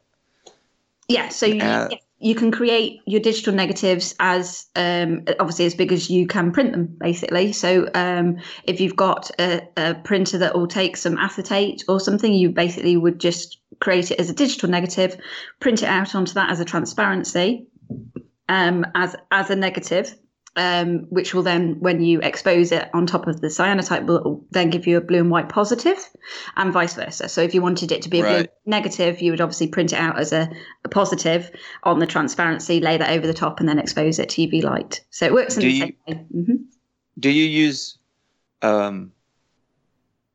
Yeah, so you, Uh, you can create your digital negatives as um, obviously as big as you can print them, basically. So um, if you've got a, a printer that will take some acetate or something, you basically would just create it as a digital negative, print it out onto that as a transparency, um, as as a negative. Um, which will then, when you expose it on top of the cyanotype, will then give you a blue and white positive, and vice versa. So if you wanted it to be a blue Right. negative, you would obviously print it out as a, a positive on the transparency, lay that over the top, and then expose it to UV light. So it works in Do the you- same way. Mm-hmm. do you use um,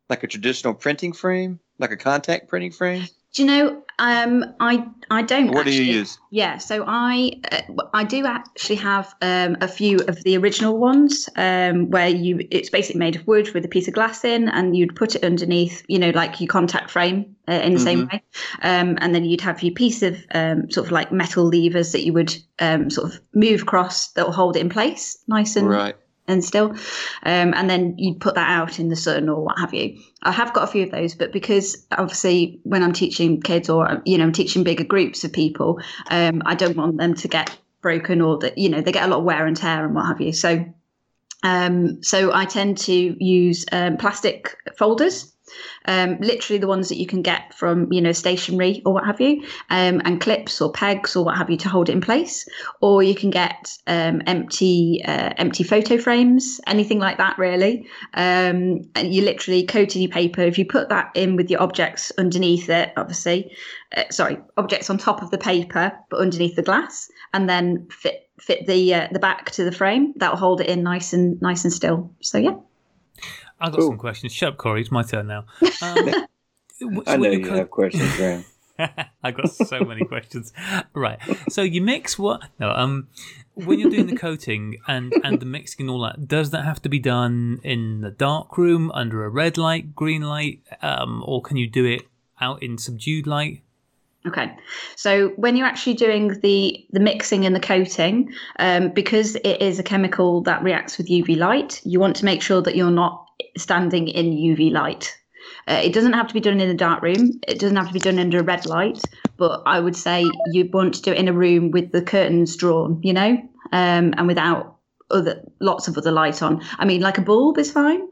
like a traditional printing frame, like a contact printing frame? Do you know? Um, I I don't. What do you use? Yeah, so I uh, I do actually have um, a few of the original ones um, where you it's basically made of wood with a piece of glass in, and you'd put it underneath, you know, like your contact frame uh, in the same way, um, and then you'd have your piece of um, sort of like metal levers that you would um, sort of move across that will hold it in place, nice and Right. And still, um, and then you'd put that out in the sun or what have you. I have got a few of those, but because obviously when I'm teaching kids or you know I'm teaching bigger groups of people, um, I don't want them to get broken or that you know they get a lot of wear and tear and what have you. So, um, so I tend to use um, plastic folders um, literally the ones that you can get from you know stationery or what have you, um, and clips or pegs or what have you to hold it in place. Or you can get um, empty uh, empty photo frames, anything like that really. Um, and you literally coat any paper. If you put that in with your objects underneath it, obviously, uh, sorry, objects on top of the paper but underneath the glass, and then fit fit the uh, the back to the frame. That'll hold it in nice and nice and still. So yeah. I've got some questions. Shut up, Corey. It's my turn now. Um, so I know you co- have questions, Graham. I've got so many questions. Right. So you mix what? No. Um, when you're doing the coating and and the mixing and all that, does that have to be done in the dark room under a red light, green light, um, or can you do it out in subdued light? Okay, so when you're actually doing the the mixing and the coating, um, because it is a chemical that reacts with UV light, you want to make sure that you're not standing in UV light. Uh, it doesn't have to be done in a dark room. It doesn't have to be done under a red light. But I would say you want to do it in a room with the curtains drawn, you know, um, and without other lots of other light on. I mean, like a bulb is fine.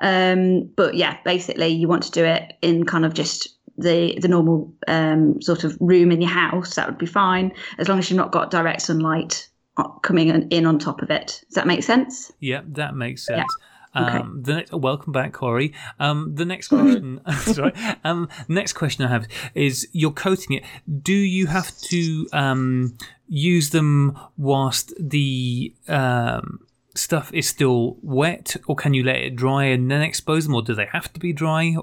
Um, but yeah, basically, you want to do it in kind of just the the normal um, sort of room in your house. That would be fine as long as you've not got direct sunlight uh, coming in- on top of it. Does that make sense? Yeah, that makes sense. Okay. Um, the next, welcome back, Corey. Um, the next question, sorry. Um, next question I have is: You're coating it. Do you have to um, use them whilst the um, stuff is still wet, or can you let it dry and then expose them, or do they have to be dry?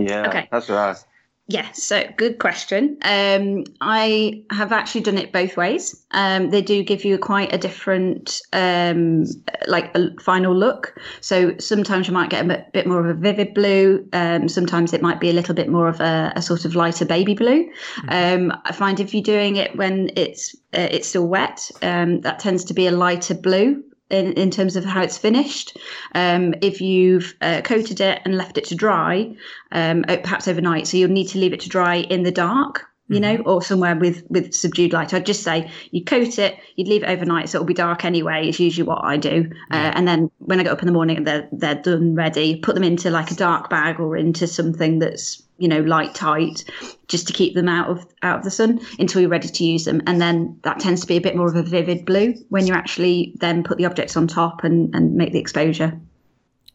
Yeah, Okay. that's what I was. Yeah, so good question. Um, I have actually done it both ways. Um, they do give you quite a different, um, like a final look. So sometimes you might get a bit- more of a vivid blue. Um, sometimes it might be a little bit more of a, a sort of lighter baby blue. Um, I find if you're doing it when it's uh, it's still wet, um, that tends to be a lighter blue. In, in terms of how it's finished, um, if you've uh, coated it and left it to dry, um, uh, perhaps overnight. So you'll need to leave it to dry in the dark, you know, or somewhere with with subdued light. I'd just say you coat it, you'd leave it overnight, so it'll be dark anyway. It's usually what I do, uh, and then when I get up in the morning, they're they're done, ready. Put them into like a dark bag or into something that's you know light tight, just to keep them out of out of the sun until you're ready to use them. And then that tends to be a bit more of a vivid blue when you actually then put the objects on top and and make the exposure.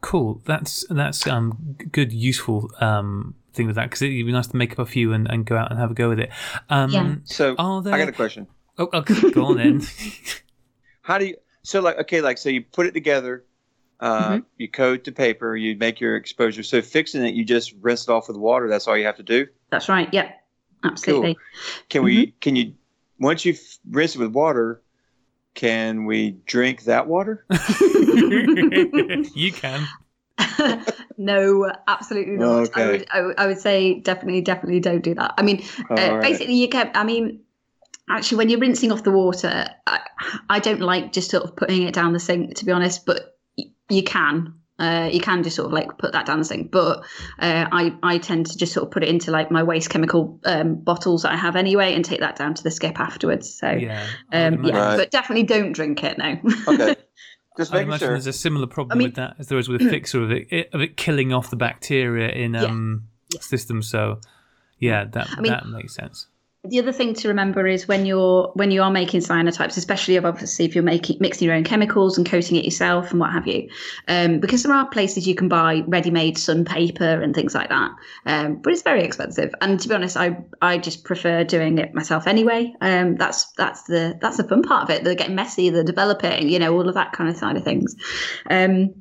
Cool. That's that's um good, useful um thing with that because it'd be nice to make up a few and, and go out and have a go with it. Um, Yeah. So Are there? I got a question. Oh, oh, go on then. How do you? So like, okay, like so you put it together. Uh, Mm-hmm. You coat the paper. You make your exposure. So fixing it, you just rinse it off with water. That's all you have to do. That's right. Yep, absolutely. Can we? Can you? Once you rinse it with water, can we drink that water? you can. no, absolutely not. I, Okay. would, I, would- I would say definitely, definitely don't do that. I mean, uh, All right. basically, you can. I mean, actually, when you're rinsing off the water, I, I don't like just sort of putting it down the sink, to be honest. But y- you can. Uh, you can just sort of like put that down the sink, but uh, I I tend to just sort of put it into like my waste chemical um, bottles that I have anyway, and take that down to the skip afterwards. So Yeah. Um, yeah, Right. but definitely don't drink it. No. Okay. Just I making imagine sure. there's a similar problem I mean- with that as there is with a fixer of it, it of it killing off the bacteria in Yeah. um systems. So yeah, that I mean- that makes sense. The other thing to remember is when you're when you are making cyanotypes, especially obviously if you're making mixing your own chemicals and coating it yourself and what have you, um, because there are places you can buy ready-made sun paper and things like that, um, but it's very expensive. And to be honest, I I just prefer doing it myself anyway. Um, that's that's the that's the fun part of it. They're getting messy, they're developing, you know, all of that kind of side of things. Um,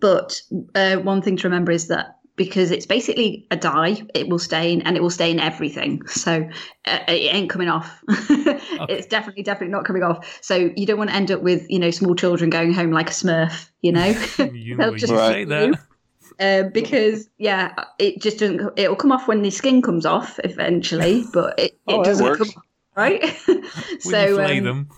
but uh, one thing to remember is that because it's basically a dye, it will stain and it will stain everything. So uh, it ain't coming off. It's definitely, definitely not coming off. So you don't want to end up with, you know, small children going home like a smurf, you know? You, They'll you just say you. that. uh, because, yeah, it just doesn't, it'll come off when the skin comes off eventually, but it, it Oh, doesn't works. come off, right? When you so, flay um, them.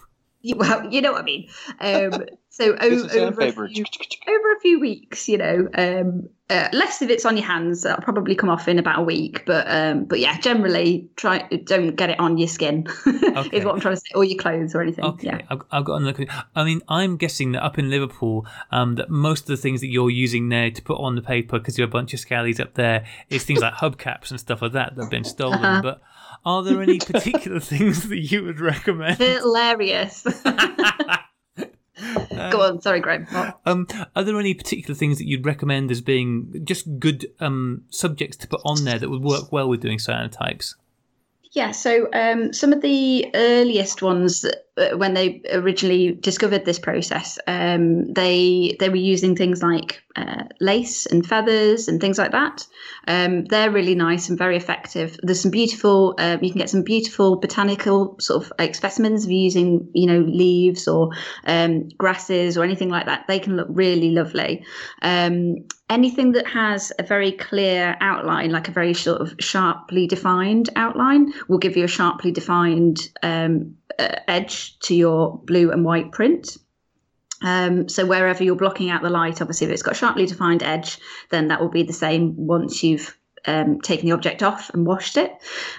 You- well, you know what I mean. Um, So o- over, a few, over a few weeks, you know, um, uh, less if it's on your hands. That'll probably come off in about a week. But um, but yeah, generally try don't get it on your skin. Okay. Is what I'm trying to say, or your clothes or anything. Okay, Yeah. I've, I've got another. I mean, I'm guessing that up in Liverpool, um, that most of the things that you're using there to put on the paper, because you're a bunch of scallies up there, is things like hubcaps and stuff like that that have been stolen. Uh-huh. But are there any particular things that you would recommend? Hilarious. Go on, sorry, Graham. Um, are there any particular things that you'd recommend as being just good um, subjects to put on there that would work well with doing cyanotypes? Yeah, so um, some of the earliest ones, uh, when they originally discovered this process, um, they they were using things like uh, lace and feathers and things like that. Um, they're really nice and very effective. There's some beautiful. Uh, you can get some beautiful botanical sort of like specimens of using, you know, leaves or um, grasses or anything like that. They can look really lovely. Um, anything that has a very clear outline, like a very sort of sharply defined outline, will give you a sharply defined um, to your blue and white print. Um, so wherever you're blocking out the light, obviously, if it's got a sharply defined edge, then that will be the same once you've um, taken the object off and washed it.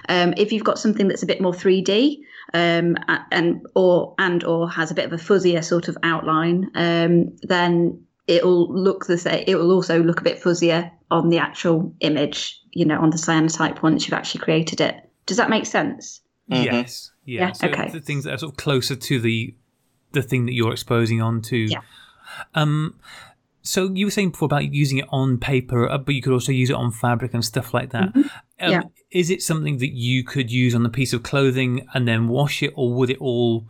Um, if you've got something that's a bit more 3D um, and or and or has a bit of a fuzzier sort of outline, um, then it'll look the same. It will also look a bit fuzzier on the actual image, you know, on the cyanotype once you've actually created it. Does that make sense? Mhm. Yes. Yeah. Yeah, so okay. the things that are sort of closer to the the thing that you're exposing onto. Yeah. Um. So you were saying before about using it on paper, uh, but you could also use it on fabric and stuff like that. Um, Yeah. Is it something that you could use on a piece of clothing and then wash it, or would it all?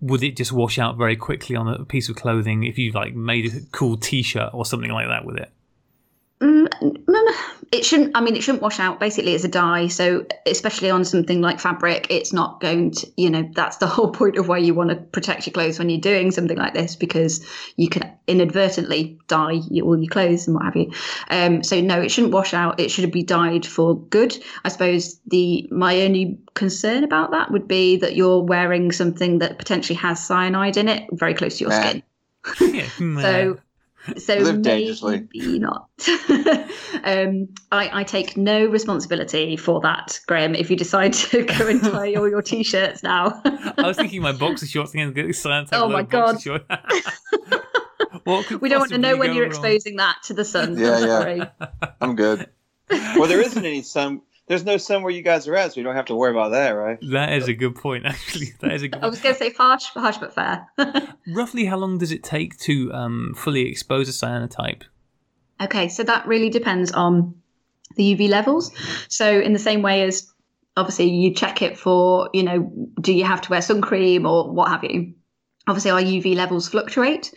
Would it just wash out very quickly on a piece of clothing if you like made a cool T-shirt or something like that with it? Mm, it shouldn't. I mean, it shouldn't wash out. Basically, it's a dye. So, especially on something like fabric, it's not going to. You know, that's the whole point of why you want to protect your clothes when you're doing something like this, because you can inadvertently dye all your clothes and what have you. Um, so, no, it shouldn't wash out. It should be dyed for good. I suppose the my only concern about that would be that you're wearing something that potentially has cyanide in it, very close to your Nah. skin. yeah. So, so Live dangerously. maybe not. um, I, I take no responsibility for that, Graham. If you decide to go and dye all your t-shirts now, I was thinking my boxer shorts and get science. Oh my God. what could we don't want to know when you're wrong? exposing that to the sun. Yeah, yeah. I'm good. Well, there isn't any sun. There's no sun where you guys are at, so you don't have to worry about that, right? That is a good point. Actually, that is a good. I was going to say harsh, harsh but fair. Roughly, how long does it take to um, fully expose a cyanotype? Okay, so that really depends on the UV levels. So in the same way as obviously you check it for, you know, do you have to wear sun cream or what have you? Obviously, our UV levels fluctuate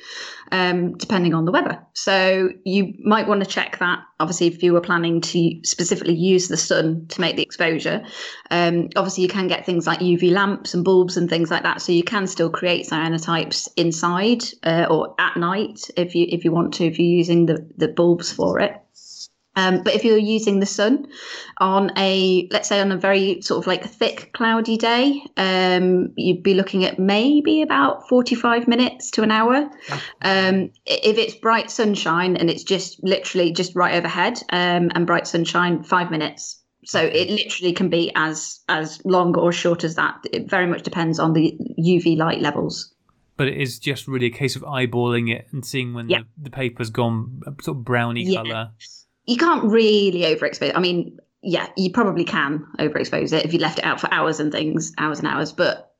um, depending on the weather. So you might want to check that. Obviously, if you were planning to specifically use the sun to make the exposure, um, obviously you can get things like UV lamps and bulbs and things like that. So you can still create cyanotypes inside uh, or at night if you if you want to if you're using the the bulbs for it. Um, but if you're using the sun on a, let's say on a very sort of like thick, cloudy day, um, you'd be looking at maybe about 45 minutes to an hour. Um, if it's bright sunshine and it's just literally just right overhead um, and bright sunshine, five minutes. So it literally can be as as long or short as that. It very much depends on the UV light levels. But it is just really a case of eyeballing it and seeing when Yeah. the, the paper's gone sort of browny Yeah. colour. You can't really overexpose. I mean, yeah, you probably can overexpose it if you left it out for hours and things, hours and hours. But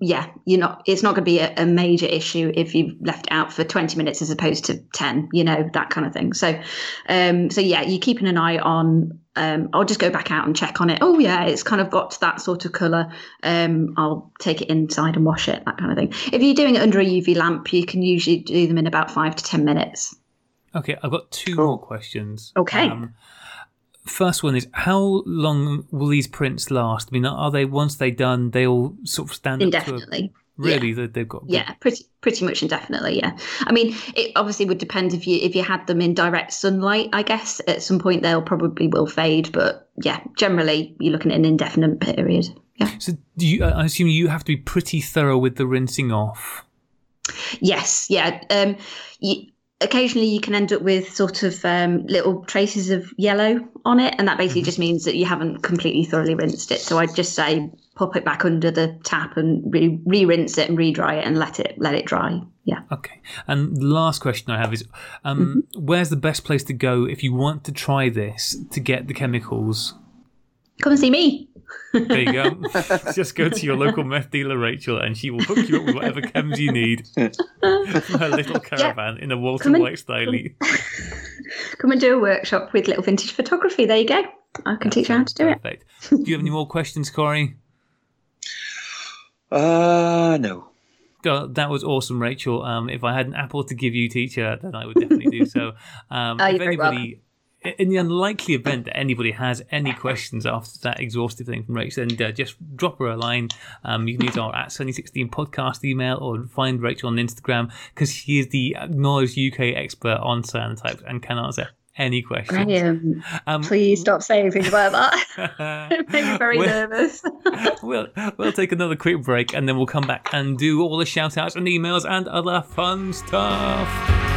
yeah, you're not. It's not going to be a, a major issue if you left it out for 20 minutes as opposed to 10. You know that kind of thing. So, um, so yeah, you're keeping an eye on. Um, I'll just go back out and check on it. Oh yeah, it's kind of got that sort of color. Um, I'll take it inside and wash it. That kind of thing. If you're doing it under a UV lamp, you can usually do them in about five to 10 minutes. Okay, I've got two Cool. more questions. Okay. Um, first one is how long will these prints last? I mean, are they once they're done, they all sort of stand up to a, Indefinitely. really? They, they've got Yeah, pretty pretty much indefinitely. Yeah, I mean, it obviously would depend if you if you had them in direct sunlight. I guess at some point they'll probably will fade, but yeah, generally you're looking at an indefinite period. Yeah. So do you? I assume you have to be pretty thorough with the rinsing off. Yes, yeah. Um, you, occasionally you can end up with sort of um, little traces of yellow on it, and that basically just means that you haven't completely thoroughly rinsed it. So I'd just say pop it back under the tap and re- rinse it and re-dry it and let it let it dry. Yeah. Okay. And the last question I have is um, where's the best place to go if you want to try this to get the chemicals? Come and see me. There you go. Just go to your local meth dealer, Rachel, and she will hook you up with whatever chems you need from her little caravan in a Walter Come and- White style. Come and do a workshop with little vintage photography. There you go. I can teach you how to do it. Do you have any more questions, Corey? Uh, no. Uh, that was awesome, Rachel. Um, if I had an apple to give you, teacher, then I would definitely do so. Um, Oh, if you're very anybody, in the unlikely event that anybody has any questions after that exhaustive thing from Rachel, then uh, just drop her a line. Um, you can use our at Sunny16 podcast email or find Rachel on Instagram because she is the acknowledged UK expert on cyanotypes and can answer any questions. Graham, Um, please stop saying things like that. it made me very Well- nervous. we'll, we'll take another quick break and then we'll come back and do all the shout outs and emails and other fun stuff.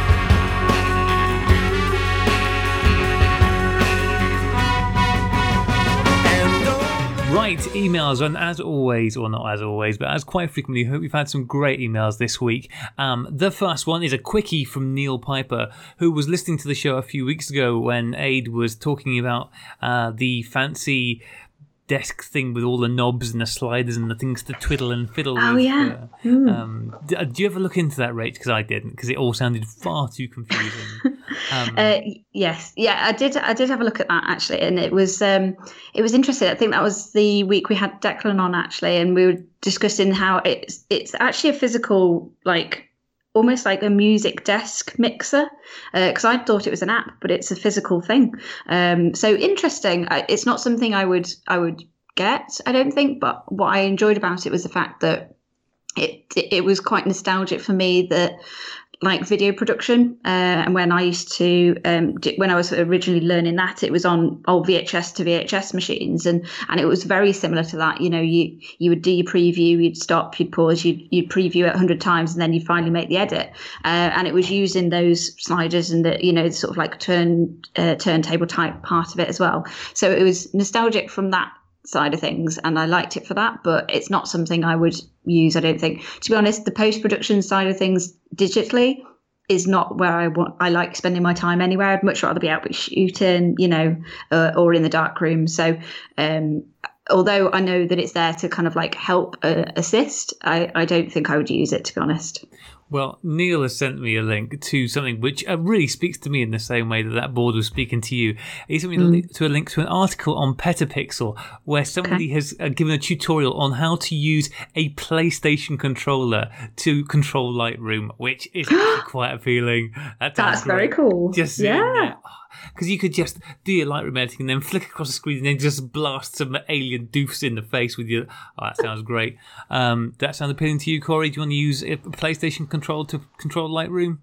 Right, emails, and as always, or not as always, but as quite frequently, hope we've had some great emails this week. Um, the first one is a quickie from Neil Piper, who was listening to the show a few weeks ago when Ade was talking about uh, the fancy desk thing with all the knobs and the sliders and the things to twiddle and fiddle Oh, with. yeah. uh, um, d- do you ever look into that, Rach? Because I didn't, because it all sounded far too confusing. Um, Uh, yes, yeah, I did. I did have a look at that actually, and it was um, it was interesting. I think that was the week we had Declan on actually, and we were discussing how it's it's actually a physical like almost like a music desk mixer because I thought it was an app, but it's a physical thing. Um, so interesting. It's not something I would I would get. I don't think, but what I enjoyed about it was the fact that it it was quite nostalgic for me that like video production uh, and when i used to um, when i was originally learning that it was on old vhs to vhs machines and and it was very similar to that. You know you you would do your preview you'd stop you'd pause you'd, you'd preview it 100 times and then you'd finally make the edit. Uh, and it was using those sliders and the you know sort of like turn uh, turntable type part of it as well. So it was nostalgic from that side of things and I liked it for that but it's not something I would use I don't think. To be honest the post production side of things digitally is not where I want I like spending my time anywhere. I'd much rather be out with shooting you know uh, or in the dark room. So um although I know that it's there to kind of like help uh, assist I I don't think I would use it to be honest Well, Neil has sent me a link to something which uh, really speaks to me in the same way that that board was speaking to you. He sent me a link to a link to an article on Petapixel where somebody has uh, given a tutorial on how to use a PlayStation controller to control Lightroom, which is quite appealing. That that's very cool. Just yeah Because you could just do your Lightroom editing and then flick across the screen and then just blast some alien doofs in the face with your. Oh, that sounds great. Um, that sounds appealing to you, Corey? Do you want to use a PlayStation control to control Lightroom?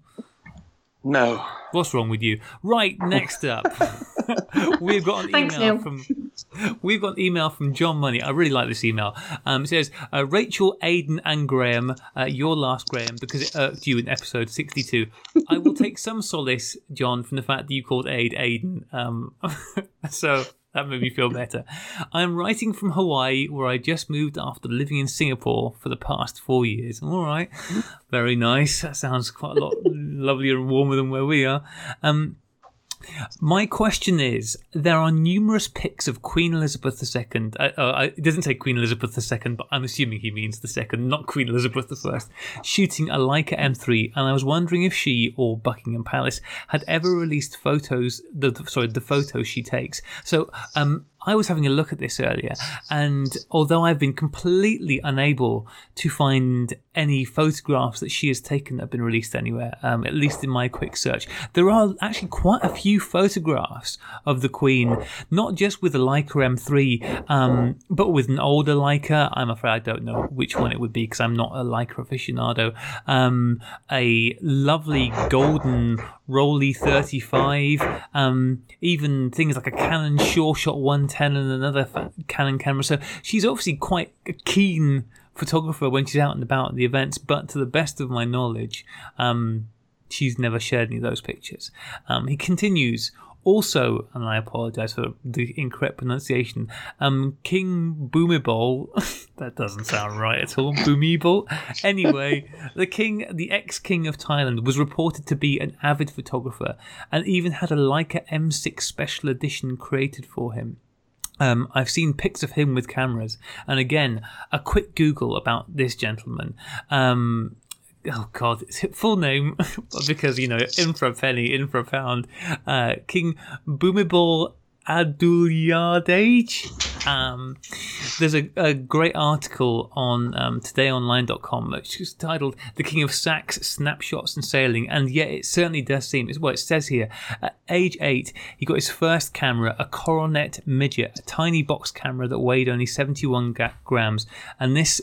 No. What's wrong with you? Right, next up, we've got an Thanks, email Neil. from we've got an email from John Money. I really like this email. Um, it says uh, Rachel, Aidan, and Graham, uh, your last Graham because it irked you in episode sixty-two. I will take some solace, John, from the fact that you called Ade Aidan. Um, so. That made me feel better. I'm writing from Hawaii, where I just moved after living in Singapore for the past four years. All right, very nice. That sounds quite a lot lovelier and warmer than where we are. Um, my question is: There are numerous pics of Queen Elizabeth II. Uh, uh, it doesn't say Queen Elizabeth II, but I'm assuming he means the second, not Queen Elizabeth I, shooting a Leica M3, and I was wondering if she or Buckingham Palace had ever released photos. The, the- sorry, the photos she takes. So, um, I was having a look at this earlier, and although I've been completely unable to find any photographs that she has taken that have been released anywhere, um, at least in my quick search, there are actually quite a few photographs of the Queen, not just with a Leica M3, um, but with an older Leica. I'm afraid I don't know which one it would be because I'm not a Leica aficionado. Um, a lovely golden Rollei 35, um, even things like a Canon Sure Shot 110 and another Canon camera. So she's obviously quite a keen photographer when she's out and about at the events, but to the best of my knowledge, um, she's never shared any of those pictures. Um, he continues. Also, and I apologize for the incorrect pronunciation, um, King Bhumibol, that doesn't sound right at all, Bhumibol. Anyway, the king, the ex-king of Thailand, was reported to be an avid photographer and even had a Leica M6 special edition created for him. Um, I've seen pics of him with cameras, and again, a quick Google about this gentleman. Um, oh god, it's full name because you know, in for a penny, in for a pound. Uh, King Bhumibol Adulyadej. Um, there's a, a great article on um, todayonline.com which is titled "The King of Sax, Snapshots and Sailing," and yet it certainly does seem. It's what it says here. At age eight, he got his first camera, a Coronet Midget, a tiny box camera that weighed only 71 ga- grams, and this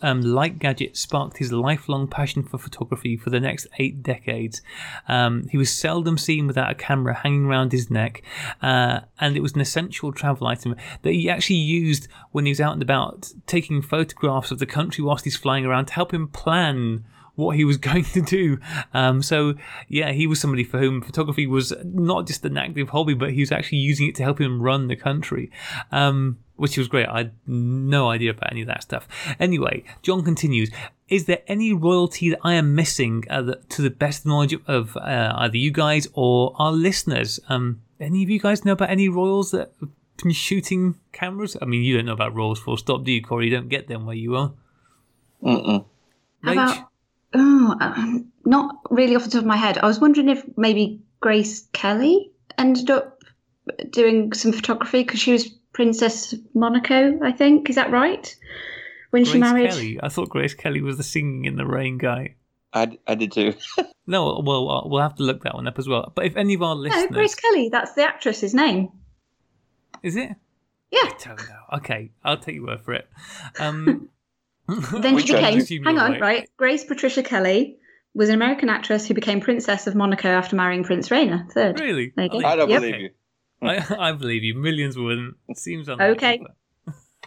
um, light gadget sparked his lifelong passion for photography for the next eight decades. Um, he was seldom seen without a camera hanging around his neck, uh, and it was an essential travel item that he actually used when he was out and about taking photographs of the country whilst he's flying around to help him plan what he was going to do. Um, so, yeah, he was somebody for whom photography was not just an active hobby, but he was actually using it to help him run the country. Um, which was great. I had no idea about any of that stuff. Anyway, John continues. Is there any royalty that I am missing uh, to the best knowledge of uh, either you guys or our listeners? Um, any of you guys know about any royals that have been shooting cameras? I mean, you don't know about royals full stop, do you, Corey? You don't get them where you are. Mm-mm. How Rach? about, oh, um, not really off the top of my head. I was wondering if maybe Grace Kelly ended up doing some photography because she was Princess of Monaco, I think. Is that right? When she married. Kelly. I thought Grace Kelly was the singing in the rain guy. I, I did too. No, well, uh, we'll have to look that one up as well. But if any of our No, listeners, Grace Kelly. That's the actress's name. is it? Yeah. I don't know. Okay, I'll take your word for it. Um, Then she became. Hang on, right. Grace Patricia Kelly was an American actress who became Princess of Monaco after marrying Prince Rainier Third. Really? There you go. I don't Yep. believe you. I, I believe you. Millions wouldn't. It seems unlikely.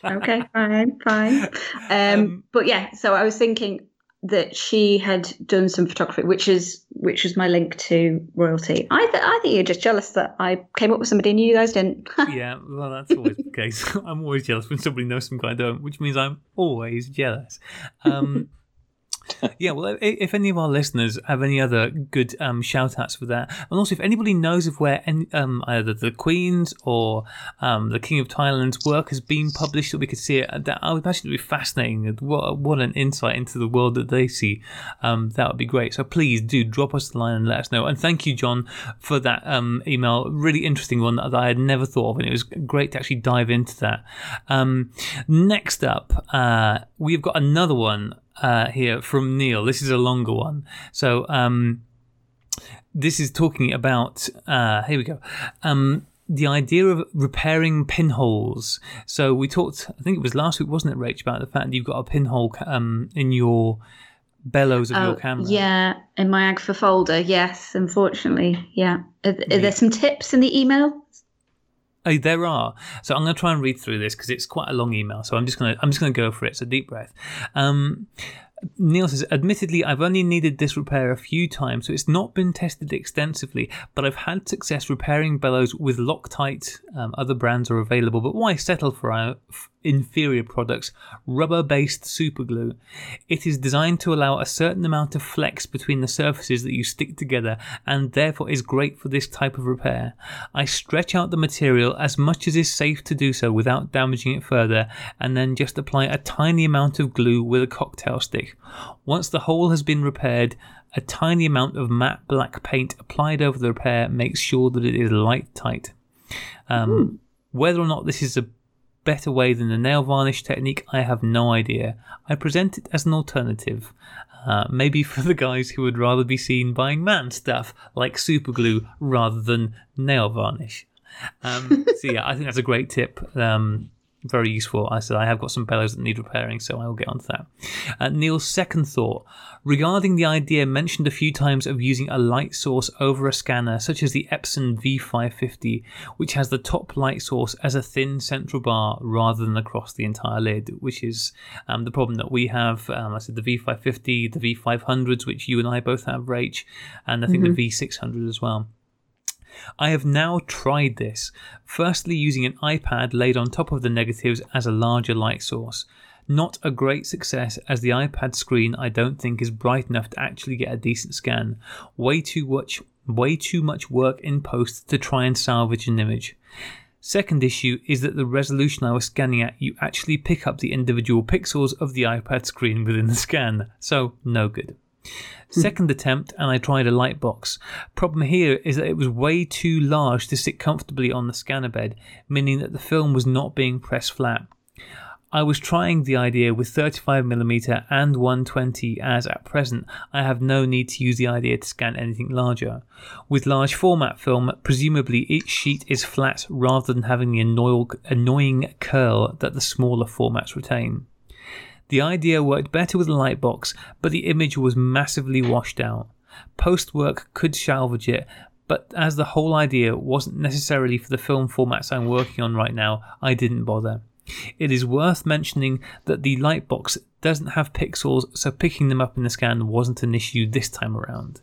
Okay. okay, fine, fine. Um, Um, but yeah, so I was thinking that she had done some photography, which is which was my link to royalty. I th- I think you're just jealous that I came up with somebody and you guys didn't. yeah, well, that's always the case. I'm always jealous when somebody knows something I don't, which means I'm always jealous. Um, yeah, well, if any of our listeners have any other good um, shout outs for that, and also if anybody knows of where any, um, either the Queen's or um, the King of Thailand's work has been published, that we could see it, that I would imagine it would be fascinating. What, what an insight into the world that they see. Um, that would be great. So please do drop us a line and let us know. And thank you, John, for that um, email. Really interesting one that I had never thought of, and it was great to actually dive into that. Um, next up, uh, we've got another one uh, here from Neil. This is a longer one. So um, this is talking about. Uh, here we go. Um, the idea of repairing pinholes. So we talked. I think it was last week, wasn't it, Rach, about the fact that you've got a pinhole um, in your bellows of your camera. Oh, yeah, in my Agfa folder. Yes, unfortunately, yeah. Are, are Yeah. there some tips in the email? Oh, there are. So I'm going to try and read through this because it's quite a long email. So I'm just going to I'm just going to go for it. So deep breath. Um, Neil says, admittedly, I've only needed this repair a few times, so it's not been tested extensively, but I've had success repairing bellows with Loctite. Um, other brands are available, but why settle for uh, inferior products? Rubber based superglue. It is designed to allow a certain amount of flex between the surfaces that you stick together and therefore is great for this type of repair. I stretch out the material as much as is safe to do so without damaging it further and then just apply a tiny amount of glue with a cocktail stick. Once the hole has been repaired, a tiny amount of matte black paint applied over the repair makes sure that it is light tight. Um, whether or not this is a better way than the nail varnish technique, I have no idea. I present it as an alternative. Uh, maybe for the guys who would rather be seen buying man stuff like super glue rather than nail varnish. Um, so yeah, I think that's a great tip um, very useful. I said I have got some bellows that need repairing, so I will get onto that. Uh, Neil's second thought regarding the idea mentioned a few times of using a light source over a scanner, such as the Epson V550, which has the top light source as a thin central bar rather than across the entire lid, which is um, the problem that we have. Um, I said the V550, the V500s, which you and I both have, Rach, and I think the V600 as well. I have now tried this, firstly using an iPad laid on top of the negatives as a larger light source. Not a great success as the iPad screen I don't think is bright enough to actually get a decent scan. Way too much way too much work in post to try and salvage an image. Second issue is that the resolution I was scanning at, you actually pick up the individual pixels of the iPad screen within the scan, so no good. Hmm. Second attempt, and I tried a light box. Problem here is that it was way too large to sit comfortably on the scanner bed, meaning that the film was not being pressed flat. I was trying the idea with 35mm and 120 as at present I have no need to use the idea to scan anything larger. With large format film, presumably each sheet is flat rather than having the annoying curl that the smaller formats retain. The idea worked better with a light box, but the image was massively washed out. Post work could salvage it, but as the whole idea wasn't necessarily for the film formats I'm working on right now, I didn't bother. It is worth mentioning that the Lightbox doesn't have pixels, so picking them up in the scan wasn't an issue this time around.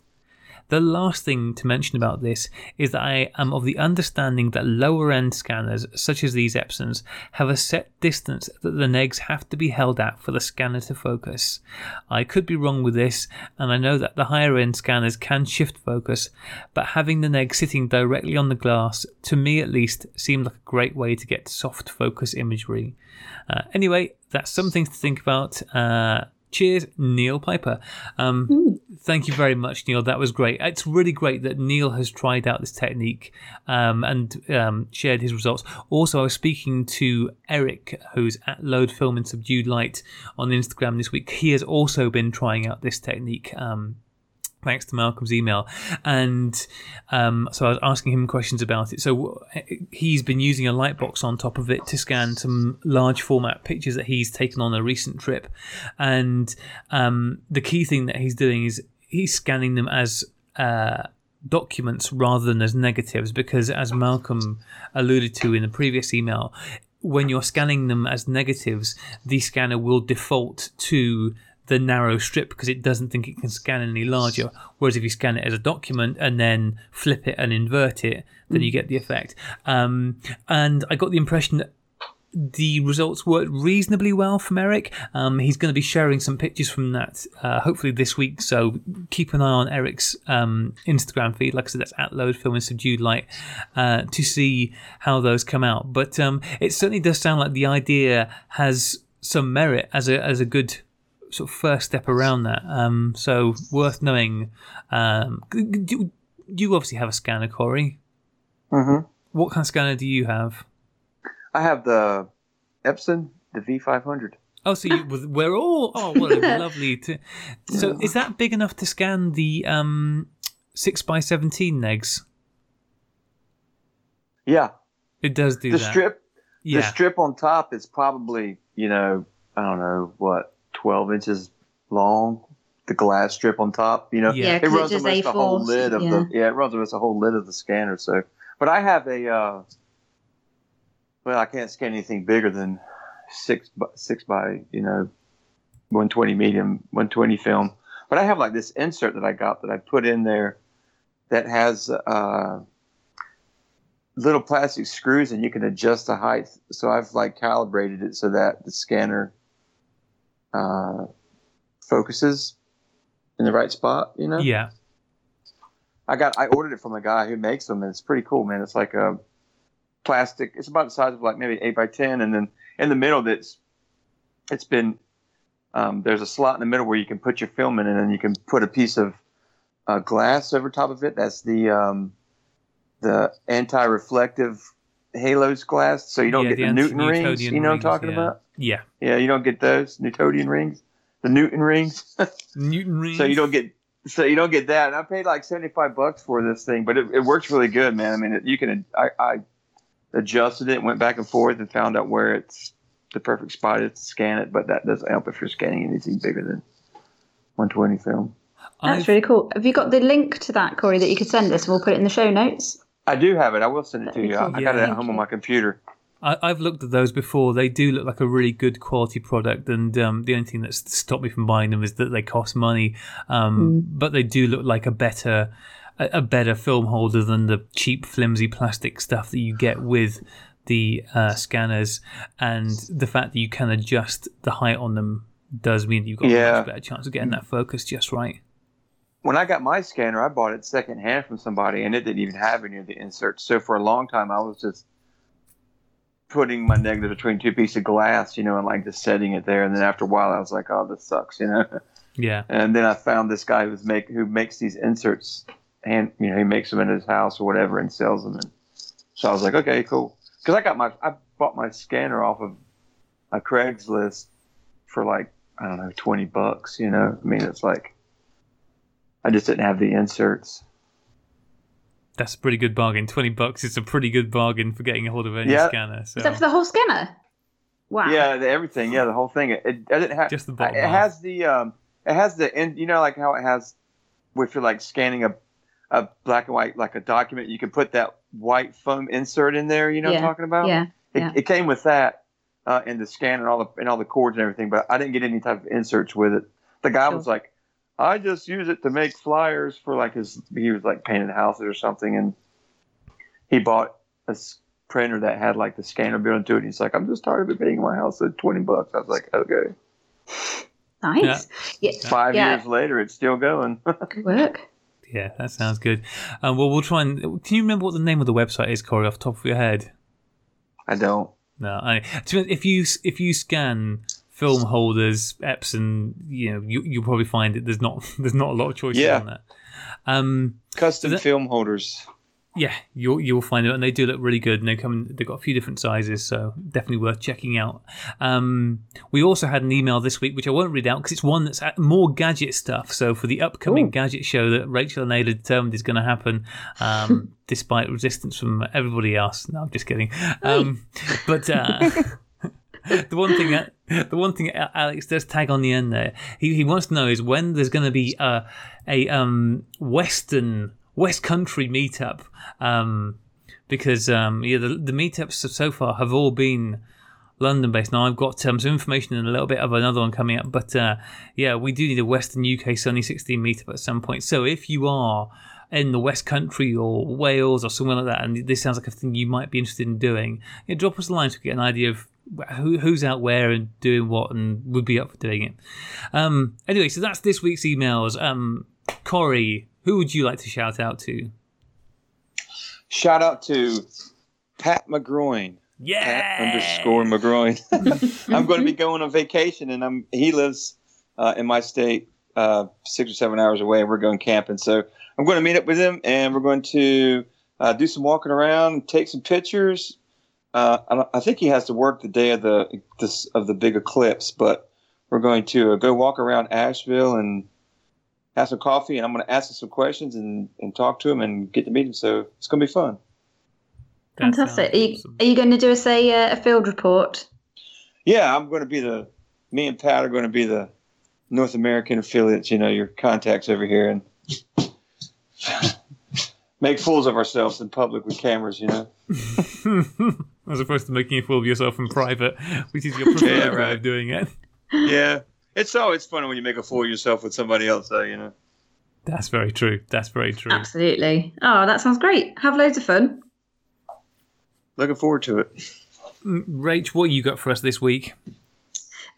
The last thing to mention about this is that I am of the understanding that lower end scanners, such as these Epsons, have a set distance that the negs have to be held at for the scanner to focus. I could be wrong with this, and I know that the higher end scanners can shift focus, but having the neg sitting directly on the glass, to me at least, seemed like a great way to get soft focus imagery. Uh, anyway, that's some things to think about. Uh, Cheers, Neil Piper. Um, mm. Thank you very much, Neil. That was great. It's really great that Neil has tried out this technique um, and um, shared his results. Also, I was speaking to Eric, who's at Load Film in Subdued Light on Instagram this week. He has also been trying out this technique. Um, thanks to Malcolm's email. And um, so I was asking him questions about it. So he's been using a light box on top of it to scan some large format pictures that he's taken on a recent trip. And um, the key thing that he's doing is he's scanning them as uh, documents rather than as negatives because, as Malcolm alluded to in the previous email, when you're scanning them as negatives, the scanner will default to the narrow strip because it doesn't think it can scan any larger. Whereas if you scan it as a document and then flip it and invert it, then you get the effect. Um, and I got the impression that the results worked reasonably well from Eric. Um, he's going to be sharing some pictures from that uh, hopefully this week. So keep an eye on Eric's um, Instagram feed. Like I said, that's at Load Film and Subdued Light uh, to see how those come out. But um, it certainly does sound like the idea has some merit as a as a good sort of first step around that. Um, so worth knowing. Um, do, you obviously have a scanner, Corey. Mm-hmm. What kind of scanner do you have? I have the Epson, the V500. Oh, so you, we're all oh, what a lovely. To, so is that big enough to scan the um, six by seventeen negs? Yeah, it does do the that. strip. Yeah. The strip on top is probably you know I don't know what 12 inches long, the glass strip on top. You know, yeah, it runs it almost A4, the whole lid of yeah. the yeah, it runs almost the whole lid of the scanner. So, but I have a uh, well, I can't scan anything bigger than six by, six by you know 120 medium 120 film. But I have like this insert that I got that I put in there that has uh, little plastic screws and you can adjust the height. So I've like calibrated it so that the scanner uh, focuses in the right spot. You know. Yeah. I got I ordered it from a guy who makes them, and it's pretty cool, man. It's like a plastic. It's about the size of like maybe eight by ten, and then in the middle, that's it's been um, there's a slot in the middle where you can put your film in, and then you can put a piece of uh, glass over top of it. That's the um, the anti-reflective halos glass, so you don't Yeah, get the, the Newton rings. You know what I'm talking yeah. about? Yeah. Yeah, you don't get those Newtonian rings, the Newton rings. Newton rings. so you don't get so you don't get that. And I paid like seventy five bucks for this thing, but it, it works really good, man. I mean, it, you can I, I adjusted it, went back and forth, and found out where it's the perfect spot is to scan it. But that doesn't help if you're scanning anything bigger than 120 film. That's I've- really cool. Have you got the link to that, Corey, that you could send us and we'll put it in the show notes? I do have it. I will send it to That'd be you. cool. I, I got it at home on my computer. I, I've looked at those before. They do look like a really good quality product, and um, the only thing that's stopped me from buying them is that they cost money. Um, But they do look like a better, a, a better film holder than the cheap, flimsy plastic stuff that you get with the uh, scanners. And the fact that you can adjust the height on them does mean that you've got a much better chance of getting that focus just right. When I got my scanner, I bought it secondhand from somebody, and it didn't even have any of the inserts. So for a long time, I was just putting my negative between two pieces of glass, you know, and like just setting it there. And then after a while, I was like, "Oh, this sucks," you know. Yeah. And then I found this guy who's make who makes these inserts, and you know he makes them in his house or whatever and sells them. And so I was like, okay, cool. Because I got my I bought my scanner off of a Craigslist for like I don't know twenty bucks. You know, I mean it's like I just didn't have the inserts. That's a pretty good bargain. 20 bucks is a pretty good bargain for getting a hold of any Yeah. scanner. So. Is that for the whole scanner? Wow. Yeah, the, everything. Yeah, the whole thing. It, it I didn't have Just the bottom It half. has the um. It has the in. You know, like how it has, if you're like scanning a, a black and white like a document, you can put that white foam insert in there. You know what I'm talking about? Yeah. It, yeah. it came with that uh, in the scan and all the and all the cords and everything, but I didn't get any type of inserts with it. The guy Sure. was like, "I just use it to make flyers for like his he was like painting houses or something, and he bought a printer that had like the scanner built into it. And he's like, "I'm just tired of it being in my house at twenty bucks." I was like, "Okay." Nice. Yeah. Five Yeah. years later, it's still going. Good work. Yeah, that sounds good. Um, well, we'll try and. Can you remember what the name of the website is, Corey, off the top of your head? I don't. No, I, to if you if you scan film holders, Epson, you know, you, you'll probably find that there's not there's not a lot of choices Yeah. on that. Um, Custom it- film holders. yeah, you'll you'll find it, and they do look really good. And they come, in, they've got a few different sizes, so definitely worth checking out. Um, we also had an email this week, which I won't read out because it's one that's at more gadget stuff. So for the upcoming Ooh. gadget show that Rachel and Ade determined is going to happen, um, despite resistance from everybody else. No, I'm just kidding. Um, but. Uh, the one thing that the one thing Alex does tag on the end there, he, he wants to know is when there's going to be a a um Western West Country meetup, um because um yeah the the meetups so- far have all been London based. Now I've got um, some information and a little bit of another one coming up, but uh, yeah, we do need a Western UK Sunny 16 meetup at some point. So if you are in the West Country or Wales or somewhere like that, and this sounds like a thing you might be interested in doing, yeah, drop us a line we get an idea of who, who's out where and doing what and would be up for doing it. Um, anyway, so that's this week's emails. Um, Corey, who would you like to shout out to? Shout out to Pat McGroin. Yeah, Pat underscore McGroin. I'm going to be going on vacation, and I'm he lives uh, in my state, uh, six or seven hours away, and we're going camping. So I'm going to meet up with him, and we're going to uh, do some walking around, take some pictures. Uh, I, think he has to work the day of the this of the big eclipse, but we're going to uh, go walk around Asheville and have some coffee, and I'm going to ask him some questions and, and talk to him and get to meet him. So it's going to be fun. That Fantastic. Are you, awesome. are you going to do us a, uh, a field report? Yeah, I'm going to be the. Me and Pat are going to be the North American affiliates. You know, your contacts over here, and make fools of ourselves in public with cameras. You know. As opposed to making a fool of yourself in private, which is your preferred Yeah, way of doing it. Yeah, it's always fun when you make a fool of yourself with somebody else. Though, you know. That's very true. That's very true. Absolutely. Oh, that sounds great. Have loads of fun. Looking forward to it. Mm, Rach, what you got for us this week?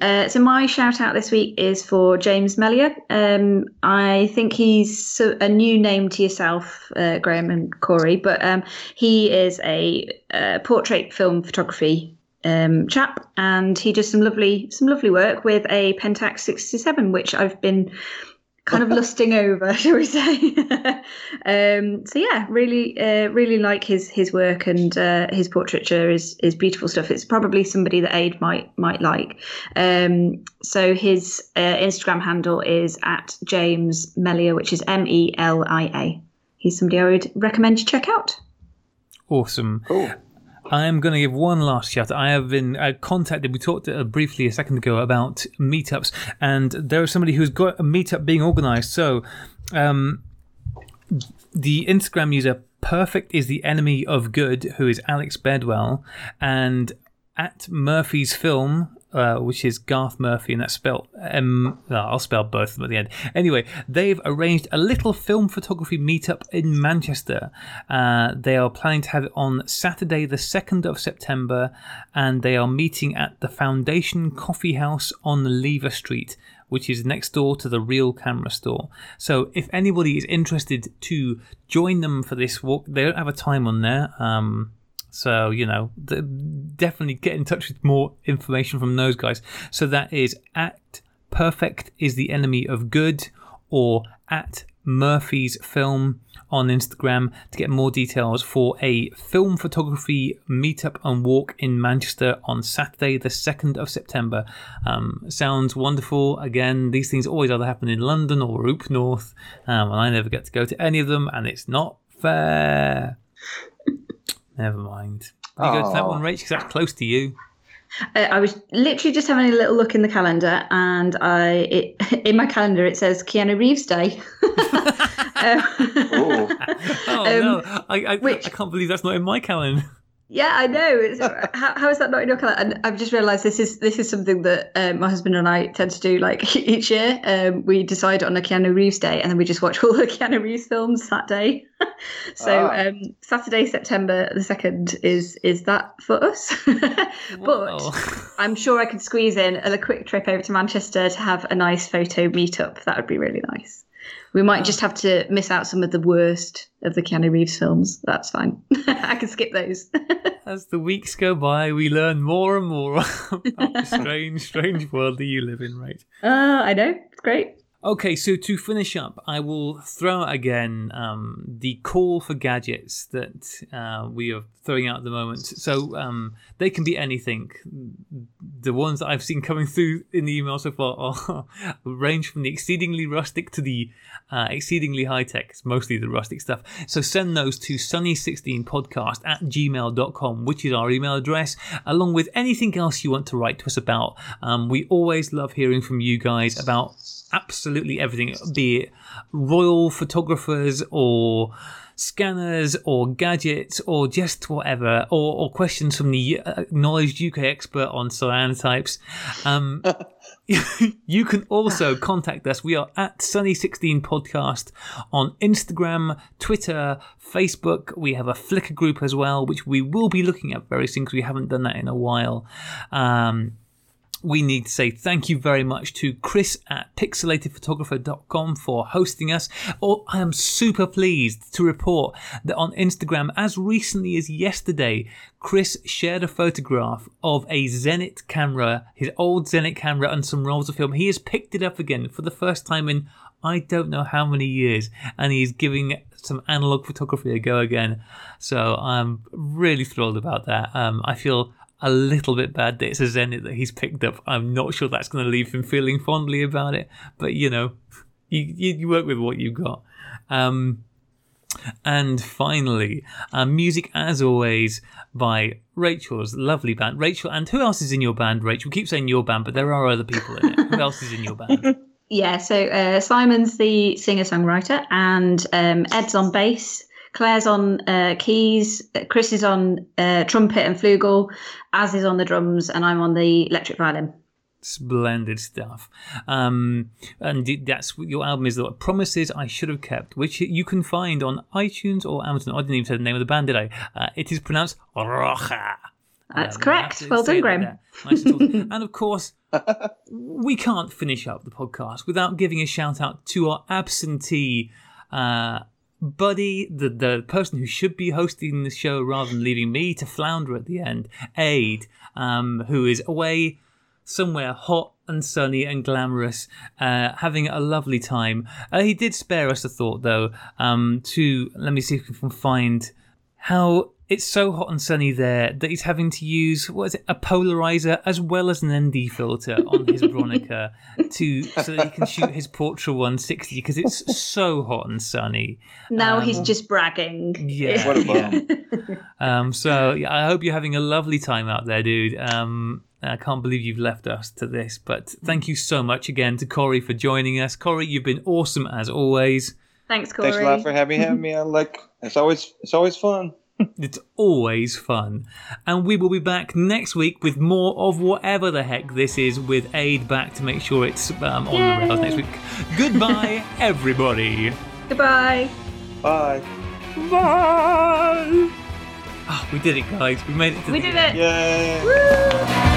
Uh, so my shout out this week is for James Melia. Um, I think he's a new name to yourself, uh, Graham and Corey, but um, he is a, uh portrait film photography um, chap, and he does some lovely some lovely work with a Pentax 67, which I've been kind of lusting over, shall we say? um, so yeah, really, uh, really like his his work and uh, his portraiture is is beautiful stuff. It's probably somebody that Ade might might like. Um, so his uh, Instagram handle is at James Melia, which is M E L I A. He's somebody I would recommend you check out. Awesome. Cool. I am going to give one last shout. I have been contacted. We talked uh, briefly a second ago about meetups, and there is somebody who's got a meetup being organised. So, um, the Instagram user perfect is the enemy of good, who is Alex Bedwell, and at Murphy's Film, uh, which is Garth Murphy, and that's spelled. Um, no, I'll spell both of them at the end. Anyway, they've arranged a little film photography meetup in Manchester. Uh, they are planning to have it on Saturday, the 2nd of September, and they are meeting at the Foundation Coffee House on Lever Street. Which is next door to the Real Camera Store. So, if anybody is interested to join them for this walk, they don't have a time on there. Um, so, you know, th- definitely get in touch with more information from those guys. So that is at perfect is the enemy of good or at Murphy's Film on Instagram to get more details for a film photography meetup and walk in Manchester on Saturday, the 2nd of September. Um, sounds wonderful. Again, these things always either happen in London or Roop North, um, and I never get to go to any of them, and it's not fair. Never mind. You go to that one, Rach, because that's close to you. Uh, I was literally just having a little look in the calendar, and I it, in my calendar it says Keanu Reeves Day. Um, Ooh. Oh Um, no, I, I, which- I can't believe that's not in my calendar. Yeah, I know. It's, how, how is that not in your calendar? And I've just realised this is this is something that um, my husband and I tend to do. Like each year, um, we decide on a Keanu Reeves day, and then we just watch all the Keanu Reeves films that day. so Ah. um, Saturday, September the second is is that for us. but I'm sure I could squeeze in a quick trip over to Manchester to have a nice photo meetup. That would be really nice. We might just have to miss out some of the worst of the Keanu Reeves films. That's fine. I can skip those. As the weeks go by, we learn more and more about the strange, strange world that you live in, right? Uh, I know. It's great. Okay, so to finish up, I will throw out again um, the call for gadgets that uh, we are throwing out at the moment. So um, they can be anything. The ones that I've seen coming through in the email so far are range from the exceedingly rustic to the uh, exceedingly high tech. Mostly the rustic stuff. So send those to sunny16podcast at gmail.com, which is our email address, along with anything else you want to write to us about. Um, we always love hearing from you guys about absolutely everything, be it royal photographers or scanners or gadgets or just whatever, or, or questions from the uh, acknowledged UK expert on cyanotypes. Um, you can also contact us. We are at Sunny16 Podcast on Instagram, Twitter, Facebook. We have a Flickr group as well, which we will be looking at very soon because we haven't done that in a while. Um, we need to say thank you very much to Chris at pixelatedphotographer.com for hosting us. Oh, I am super pleased to report that on Instagram, as recently as yesterday, Chris shared a photograph of a Zenit camera, his old Zenit camera, and some rolls of film. He has picked it up again for the first time in I don't know how many years, and he's giving some analog photography a go again. So I'm really thrilled about that. Um, I feel a little bit bad that it's a Zenit that he's picked up. I'm not sure that's going to leave him feeling fondly about it, but you know, you, you, you work with what you've got. Um, and finally, uh, music as always by Rachel's lovely band. Rachel, and who else is in your band, Rachel? We keep saying your band, but there are other people in it. who else is in your band? Yeah, so uh, Simon's the singer songwriter, and um, Ed's on bass. Claire's on uh, keys. uh, Chris is on uh, trumpet and flugel. Az is on the drums, and I'm on the electric violin. Splendid stuff. Um, and that's your album is the Promises I Should Have Kept, which you can find on iTunes or Amazon. I didn't even say the name of the band, did I? Uh, it is pronounced Roja. That's Um, correct. Well done, Graham. Nice and, and of course, we can't finish up the podcast without giving a shout out to our absentee uh, buddy, the, the person who should be hosting the show rather than leaving me to flounder at the end, Ade, um, who is away somewhere hot and sunny and glamorous, uh, having a lovely time. Uh, he did spare us a thought, though, um, to let me see if we can find how it's so hot and sunny there that he's having to use what is it a polarizer as well as an ND filter on his Bronica to so that he can shoot his Portra 160 because it's so hot and sunny. Now Um, he's just bragging. Yeah, What a yeah. bum. Um, so yeah, I hope you're having a lovely time out there, dude. Um, I can't believe you've left us to this, but thank you so much again to Corey for joining us. Corey, you've been awesome as always. Thanks, Corey. Thanks a lot for having having me. I like it's always it's always fun. It's always fun. And we will be back next week with more of whatever the heck this is with Ade back to make sure it's um, on the rails next week. Goodbye, everybody. Goodbye. Bye. Bye. Oh, we did it, guys. We made it to We the did end. it. Yay. Woo!